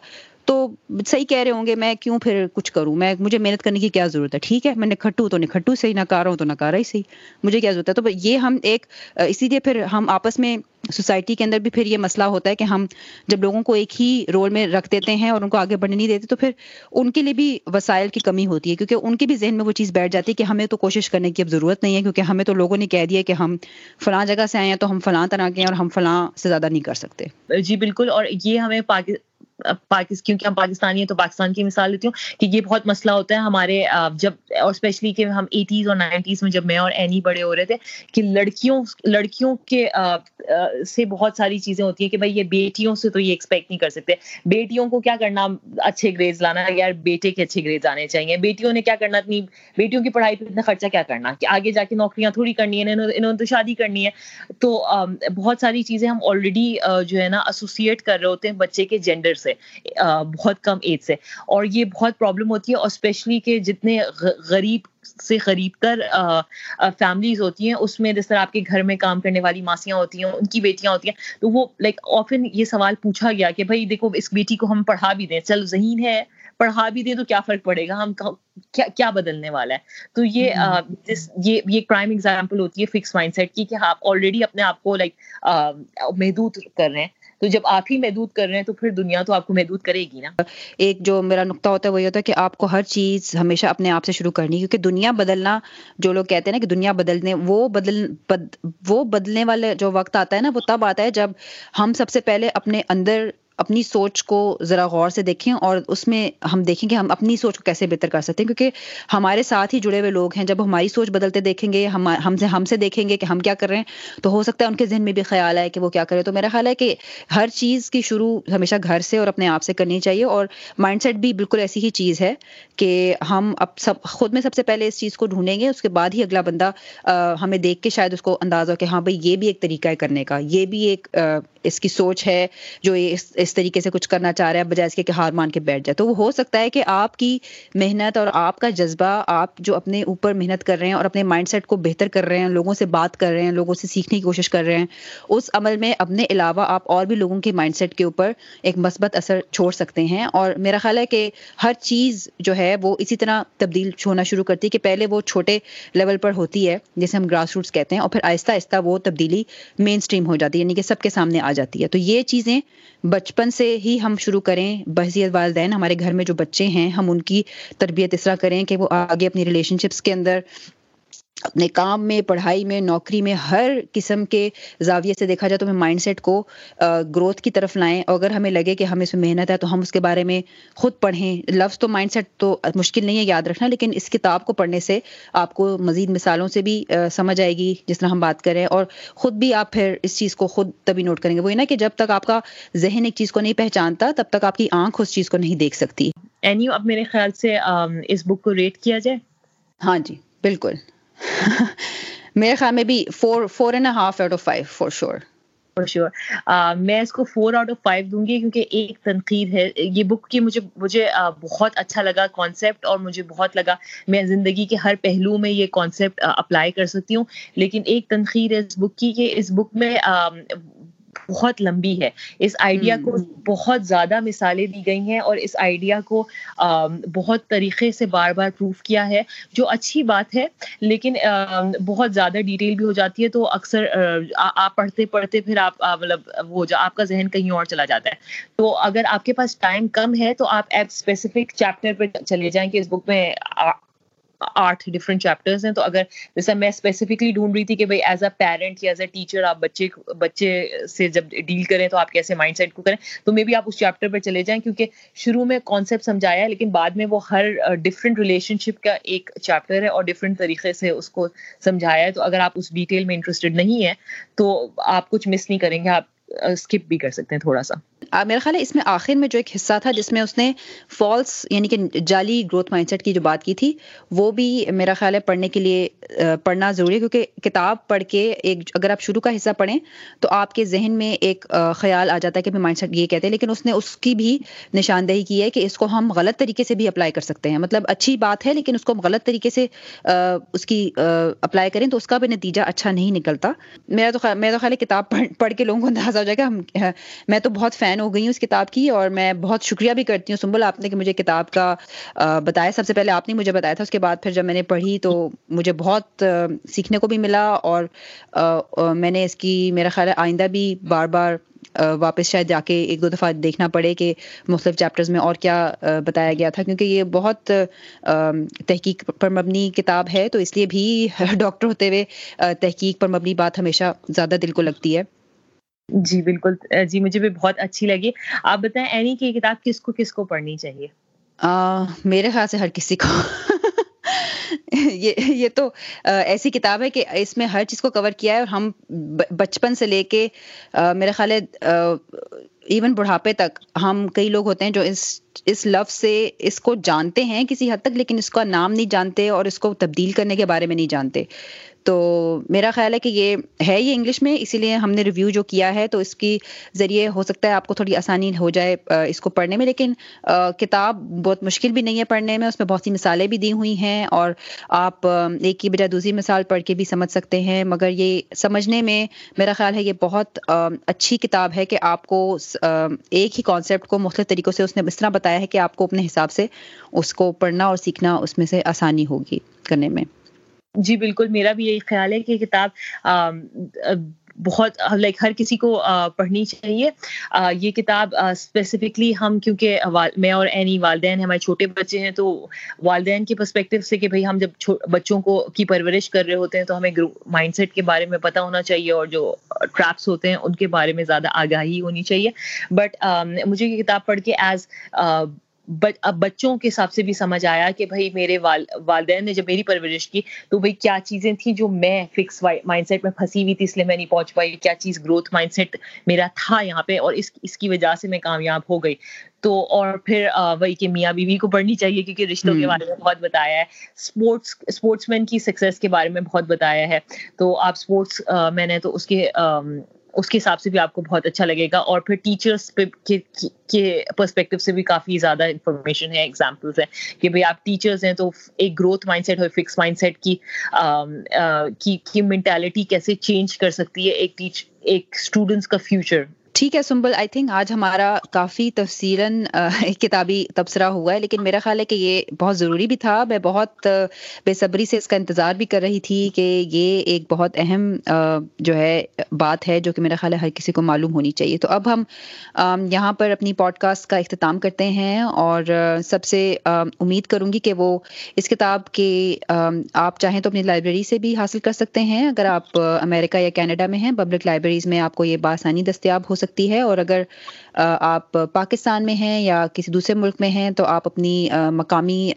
تو صحیح کہہ رہے ہوں گے، میں کیوں پھر کچھ کروں؟ میں، مجھے محنت کرنے کی کیا ضرورت ہے؟ ٹھیک ہے، میں نکھٹو تو نکھٹو صحیح نکارا ہوں تو نکارا ہی صحیح۔ مجھے کیا ضرورت ہے؟ تو یہ ہم ایک، اسی لیے پھر ہم آپس میں سوسائٹی کے اندر بھی پھر یہ مسئلہ ہوتا ہے کہ ہم جب لوگوں کو ایک ہی رول میں رکھ دیتے ہیں اور ان کو آگے بڑھنے نہیں دیتے، تو پھر ان کے لیے بھی وسائل کی کمی ہوتی ہے۔ کیونکہ ان کے بھی ذہن میں وہ چیز بیٹھ جاتی ہے کہ ہمیں تو کوشش کرنے کی اب ضرورت نہیں ہے، کیونکہ ہمیں تو لوگوں نے کہہ دیا کہ ہم فلاں جگہ سے آئے ہیں تو ہم فلاں طرح کے ہیں اور ہم فلاں سے زیادہ نہیں کر سکتے۔ جی بالکل۔ اور یہ ہمیں پاکستان کیونکہ ہم پاکستانی ہیں تو پاکستان کی مثال لیتی ہوں کہ یہ بہت مسئلہ ہوتا ہے ہمارے جب، اور اسپیشلی کہ ہم ایٹیز اور نائنٹیز میں جب میں اور اینی بڑے ہو رہے تھے کہ لڑکیوں لڑکیوں کے سے بہت ساری چیزیں ہوتی ہیں کہ بھائی یہ بیٹیوں سے تو یہ ایکسپیکٹ نہیں کر سکتے۔ بیٹیوں کو کیا کرنا اچھے گریڈز لانا یار بیٹے کے اچھے گریڈز آنے چاہیے۔ بیٹیوں نے کیا کرنا اتنی بیٹیوں کی پڑھائی پہ اتنا خرچہ کیا کرنا کہ آگے جا کے نوکریاں تھوڑی کرنی ہے انہوں نے تو شادی کرنی ہے۔ تو بہت ساری چیزیں ہم آلریڈی جو ہے نا ایسوسیٹ کر رہے ہوتے ہیں بچے کے جینڈر سے بہت کم ایج سے۔ اور یہ بہت پرابلم ہوتی ہے اور اسپیشلی کہ جتنے غریب سے غریب تر فیملیز ہوتی ہیں اس میں جس طرح آپ کے گھر میں کام کرنے والی ماسیاں ہوتی ہیں ان کی بیٹیاں ہوتی ہیں تو وہ لائک آفن یہ سوال پوچھا گیا کہ بھائی دیکھو اس بیٹی کو ہم پڑھا بھی دیں چل ذہین ہے پڑھا بھی دیں تو کیا فرق پڑے گا؟ ہم کیا بدلنے والا ہے؟ تو یہ یہ ایک پرائم ایگزامپل ہوتی ہے فکس مائنڈ سیٹ کی کہ آپ آلریڈی اپنے آپ کو لائک محدود کر رہے ہیں۔ تو جب آپ ہی محدود کر رہے ہیں تو پھر دنیا تو آپ کو محدود کرے گی نا۔ ایک جو میرا نقطہ ہوتا ہے وہ یہ ہوتا ہے کہ آپ کو ہر چیز ہمیشہ اپنے آپ سے شروع کرنی کیونکہ دنیا بدلنا جو لوگ کہتے ہیں نا کہ دنیا بدلنے، وہ بدل وہ بدلنے والے جو وقت آتا ہے نا، وہ تب آتا ہے جب ہم سب سے پہلے اپنے اندر اپنی سوچ کو ذرا غور سے دیکھیں اور اس میں ہم دیکھیں کہ ہم اپنی سوچ کو کیسے بہتر کر سکتے ہیں، کیونکہ ہمارے ساتھ ہی جڑے ہوئے لوگ ہیں۔ جب ہماری سوچ بدلتے دیکھیں گے، ہم ہم سے ہم سے دیکھیں گے کہ ہم کیا کر رہے ہیں، تو ہو سکتا ہے ان کے ذہن میں بھی خیال آئے کہ وہ کیا کرے تو میرا خیال ہے کہ ہر چیز کی شروع ہمیشہ گھر سے اور اپنے آپ سے کرنی چاہیے۔ اور مائنڈ سیٹ بھی بالکل ایسی ہی چیز ہے کہ ہم اب سب خود میں سب سے پہلے اس چیز کو ڈھونڈیں گے، اس کے بعد ہی اگلا بندہ ہمیں دیکھ کے شاید اس کو انداز ہو کہ ہاں بھائی، یہ بھی ایک طریقہ ہے کرنے کا۔ یہ بھی ایک اس کی سوچ ہے جو اس طریقے سے کچھ کرنا چاہ رہا ہے بجائے اس کے کہ ہار مان کے بیٹھ جائے۔ تو وہ ہو سکتا ہے کہ آپ کی محنت اور آپ کا جذبہ، آپ جو اپنے اوپر محنت کر رہے ہیں اور اپنے مائنڈ سیٹ کو بہتر کر رہے ہیں، لوگوں سے بات کر رہے ہیں، لوگوں سے سیکھنے کی کوشش کر رہے ہیں، اس عمل میں اپنے علاوہ آپ اور بھی لوگوں کے مائنڈ سیٹ کے اوپر ایک مثبت اثر چھوڑ سکتے ہیں۔ اور میرا خیال ہے کہ ہر چیز جو ہے وہ اسی طرح تبدیل ہونا شروع کرتی ہے کہ پہلے وہ چھوٹے لیول پر ہوتی ہے جیسے ہم گراس روٹس کہتے ہیں، اور پھر آہستہ آہستہ وہ تبدیلی مین اسٹریم ہو جاتی ہے یعنی کہ سب کے سامنے آ جاتی ہے۔ تو یہ چیزیں بچپن سے ہی ہم شروع کریں بحثیت والدین، ہمارے گھر میں جو بچے ہیں، ہم ان کی تربیت اس طرح کریں کہ وہ آگے اپنی ریلیشن شپس کے اندر اپنے کام میں پڑھائی میں نوکری میں ہر قسم کے زاویے سے دیکھا جائے تو ہمیں مائنڈ سیٹ کو گروتھ کی طرف لائیں۔ اور اگر ہمیں لگے کہ ہمیں اس میں محنت ہے تو ہم اس کے بارے میں خود پڑھیں۔ لفظ تو مائنڈ سیٹ تو مشکل نہیں ہے یاد رکھنا لیکن اس کتاب کو پڑھنے سے آپ کو مزید مثالوں سے بھی سمجھ آئے گی جس طرح ہم بات کریں اور خود بھی آپ پھر اس چیز کو خود تبھی نوٹ کریں گے۔ وہی نا کہ جب تک آپ کا ذہن ایک چیز کو نہیں پہچانتا تب تک آپ کی آنکھ اس چیز کو نہیں دیکھ سکتی۔ اب میرے خیال سے اس بک کو ریٹ کیا جائے؟ ہاں جی بالکل۔ میرے خیال میں بھی four four and half out of five for sure for sure میں اس کو فور آؤٹ آف فائیو دوں گی کیونکہ ایک تنقید ہے. یہ بک کی مجھے مجھے بہت اچھا لگا کانسیپٹ اور مجھے بہت لگا میں زندگی کے ہر پہلو میں یہ کانسیپٹ اپلائی کر سکتی ہوں. لیکن ایک تنقید ہے اس بک کی کہ اس بک میں بہت لمبی ہے۔ اس آئیڈیا کو بہت زیادہ مثالیں دی گئی ہیں اور اس آئیڈیا کو بہت طریقے سے بار بار پروف کیا ہے جو اچھی بات ہے لیکن بہت زیادہ ڈیٹیل بھی ہو جاتی ہے تو اکثر آپ پڑھتے پڑھتے پھر آپ مطلب وہ آپ کا ذہن کہیں اور چلا جاتا ہے۔ تو اگر آپ کے پاس ٹائم کم ہے تو آپ ایپ اسپیسیفک چیپٹر پہ چلے جائیں کہ اس بک میں آٹھ ڈفرنٹ چیپٹرز ہیں، تو اگر جیسا میں اسپیسیفکلی ڈھونڈ رہی تھی کہ بھائی ایز اے پیرنٹ یا ایز اے ٹیچر آپ بچے بچے سے جب ڈیل کریں تو آپ کیسے مائنڈ سیٹ کو کریں؟ تو مے بی آپ اس چیپٹر پہ چلے جائیں، کیونکہ شروع میں کانسیپٹ سمجھایا ہے، لیکن بعد میں وہ ہر ڈفرینٹ ریلیشن شپ کا ایک چیپٹر ہے اور ڈفرینٹ طریقے سے اس کو سمجھایا ہے۔ تو اگر آپ اس ڈیٹیل میں انٹرسٹڈ نہیں ہے تو آپ کچھ مس نہیں کریں گے۔ آپ اسکپ بھی کر سکتے ہیں تھوڑا سا۔ میرا خیال ہے اس میں آخر میں جو ایک حصہ تھا جس میں اس نے فالس یعنی کہ جعلی گروتھ مائنڈ سیٹ کی جو بات کی تھی، وہ بھی میرا خیال ہے پڑھنے کے لیے پڑھنا ضروری ہے، کیونکہ کتاب پڑھ کے ایک اگر آپ شروع کا حصہ پڑھیں تو آپ کے ذہن میں ایک خیال آ جاتا ہے کہ مائنڈ سیٹ یہ کہتے ہیں، لیکن اس نے اس کی بھی نشاندہی کی ہے کہ اس کو ہم غلط طریقے سے بھی اپلائی کر سکتے ہیں۔ مطلب اچھی بات ہے، لیکن اس کو ہم غلط طریقے سے اس کی اپلائی کریں تو اس کا بھی نتیجہ اچھا نہیں نکلتا۔ میرا تو میرا تو خیال ہے کتاب پڑھ کے لوگوں کو اندازہ ہو جائے گا۔ ہم ہاں، میں تو بہت فین ہو گئی ہوں اس کتاب کی اور میں بہت شکریہ بھی کرتی ہوں۔ سنبل، آپ نے کہ مجھے کتاب کا بتایا۔ سب سے پہلے آپ نے مجھے بتایا تھا، اس کے بعد پھر جب میں نے پڑھی تو مجھے بہت سیکھنے کو بھی ملا اور میں نے اس کی، میرا خیال ہے آئندہ بھی بار بار واپس شاید جا کے ایک دو دفعہ دیکھنا پڑے کہ مختلف چیپٹرز میں اور کیا بتایا گیا تھا۔ کیونکہ یہ بہت تحقیق پر مبنی کتاب ہے، تو اس لیے بھی *laughs* ڈاکٹر ہوتے ہوئے تحقیق پر مبنی بات ہمیشہ زیادہ دل کو لگتی ہے۔ جی بالکل۔ جی مجھے بھی بہت اچھی لگی۔ آپ بتائیں، اینی کی کتاب کس کو کس کو پڑھنی چاہیے؟ میرے خیال سے ہر کسی کو۔ *laughs* یہ یہ تو ایسی کتاب ہے کہ اس میں ہر چیز کو کور کیا ہے اور ہم بچپن سے لے کے میرا خیال ہے ایون بڑھاپے تک ہم کئی لوگ ہوتے ہیں جو اس اس لفظ سے اس کو جانتے ہیں کسی حد تک، لیکن اس کا نام نہیں جانتے اور اس کو تبدیل کرنے کے بارے میں نہیں جانتے۔ تو میرا خیال ہے کہ یہ ہے یہ انگلش میں، اسی لیے ہم نے ریویو جو کیا ہے تو اس کی ذریعے ہو سکتا ہے آپ کو تھوڑی آسانی ہو جائے اس کو پڑھنے میں، لیکن کتاب بہت مشکل بھی نہیں ہے پڑھنے میں، اس میں بہت سی مثالیں بھی دی ہوئی ہیں اور آپ ایک کی بجائے دوسری مثال پڑھ کے بھی سمجھ سکتے ہیں، مگر یہ سمجھنے میں میرا خیال ہے یہ بہت اچھی کتاب ہے کہ آپ کو ایک ہی کانسیپٹ کو مختلف طریقوں سے اس نے اس طرح بتایا ہے کہ آپ کو اپنے حساب سے اس کو پڑھنا اور سیکھنا اس میں سے آسانی ہوگی کرنے میں۔ جی بالکل، میرا بھی یہی خیال ہے کہ کتاب بہت لائک ہر کسی کو پڑھنی چاہیے۔ یہ کتاب اسپیسیفکلی ہم، کیونکہ میں اور اینی والدین، ہمارے چھوٹے بچے ہیں، تو والدین کے پرسپیکٹو سے کہ بھائی ہم جب بچوں کو کی پرورش کر رہے ہوتے ہیں، تو ہمیں مائنڈ سیٹ کے بارے میں پتہ ہونا چاہیے اور جو ٹریپس ہوتے ہیں، ان کے بارے میں زیادہ آگاہی ہونی چاہیے۔ بٹ مجھے یہ کتاب پڑھ کے ایز اب بچوں کے حساب سے بھی سمجھ آیا کہ بھائی میرے والدین نے جب میری پرورش کی تو بھائی کیا چیزیں تھیں جو میں فکس مائنڈ سیٹ میں پھنسی ہوئی تھی اس لیے میں نہیں پہنچ پائی کیا چیز گروتھ مائنڈ سیٹ میرا تھا یہاں پہ اور اس اس کی وجہ سے میں کامیاب ہو گئی۔ تو اور پھر وہی کہ میاں بیوی کو پڑھنی چاہیے کیونکہ رشتوں کے بارے میں بہت بتایا ہے۔ اسپورٹس اسپورٹس مین کی سکسیز کے بارے میں بہت بتایا ہے۔ تو آپ اسپورٹس میں نے تو اس کے اس کے حساب سے بھی آپ کو بہت اچھا لگے گا اور پھر ٹیچرس کے پرسپیکٹو سے بھی کافی زیادہ انفارمیشن ہے ایگزامپلس ہیں کہ بھائی آپ ٹیچرس ہیں تو ایک گروتھ مائنڈ سیٹ ہو فکس مائنڈ سیٹ کی کی مینٹیلٹی کیسے چینج کر سکتی ہے ایک ٹیچ ایک اسٹوڈنٹس کا فیوچر ٹھیک ہے سمبل آئی تھنک آج ہمارا کافی تفصیلاً کتابی تبصرہ ہوا ہے، لیکن میرا خیال ہے کہ یہ بہت ضروری بھی تھا۔ میں بہت بے صبری سے اس کا انتظار بھی کر رہی تھی کہ یہ ایک بہت اہم جو ہے بات ہے جو کہ میرا خیال ہے ہر کسی کو معلوم ہونی چاہیے۔ تو اب ہم یہاں پر اپنی پوڈ کاسٹ کا اختتام کرتے ہیں اور سب سے امید کروں گی کہ وہ اس کتاب کے آپ چاہیں تو اپنی لائبریری سے بھی حاصل کر سکتے ہیں۔ اگر آپ امریکہ یا کینیڈا میں ہیں پبلک لائبریریز میں آپ کو یہ بآسانی دستیاب ہو سکتی ہے اور اگر آپ پاکستان میں ہیں یا کسی دوسرے ملک میں ہیں تو آپ اپنی مقامی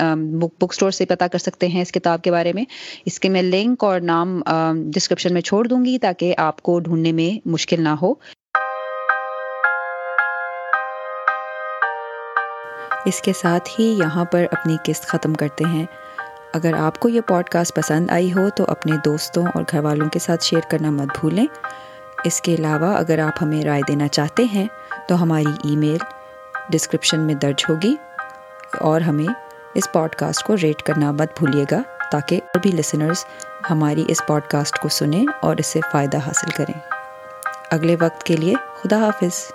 بک اسٹور سے پتہ کر سکتے ہیں اس کتاب کے بارے میں۔ اس کے میں لنک اور نام ڈسکرپشن میں چھوڑ دوں گی تاکہ آپ کو ڈھونڈنے میں مشکل نہ ہو۔ اس کے ساتھ ہی یہاں پر اپنی قسط ختم کرتے ہیں۔ اگر آپ کو یہ پوڈ کاسٹ پسند آئی ہو تو اپنے دوستوں اور گھر والوں کے ساتھ شیئر کرنا مت بھولیں۔ اس کے علاوہ اگر آپ ہمیں رائے دینا چاہتے ہیں تو ہماری ای میل ڈسکرپشن میں درج ہوگی اور ہمیں اس پوڈ کاسٹ کو ریٹ کرنا مت بھولیے گا تاکہ اور بھی لسنرز ہماری اس پوڈ کاسٹ کو سنیں اور اس سے فائدہ حاصل کریں۔ اگلے وقت کے لیے خدا حافظ۔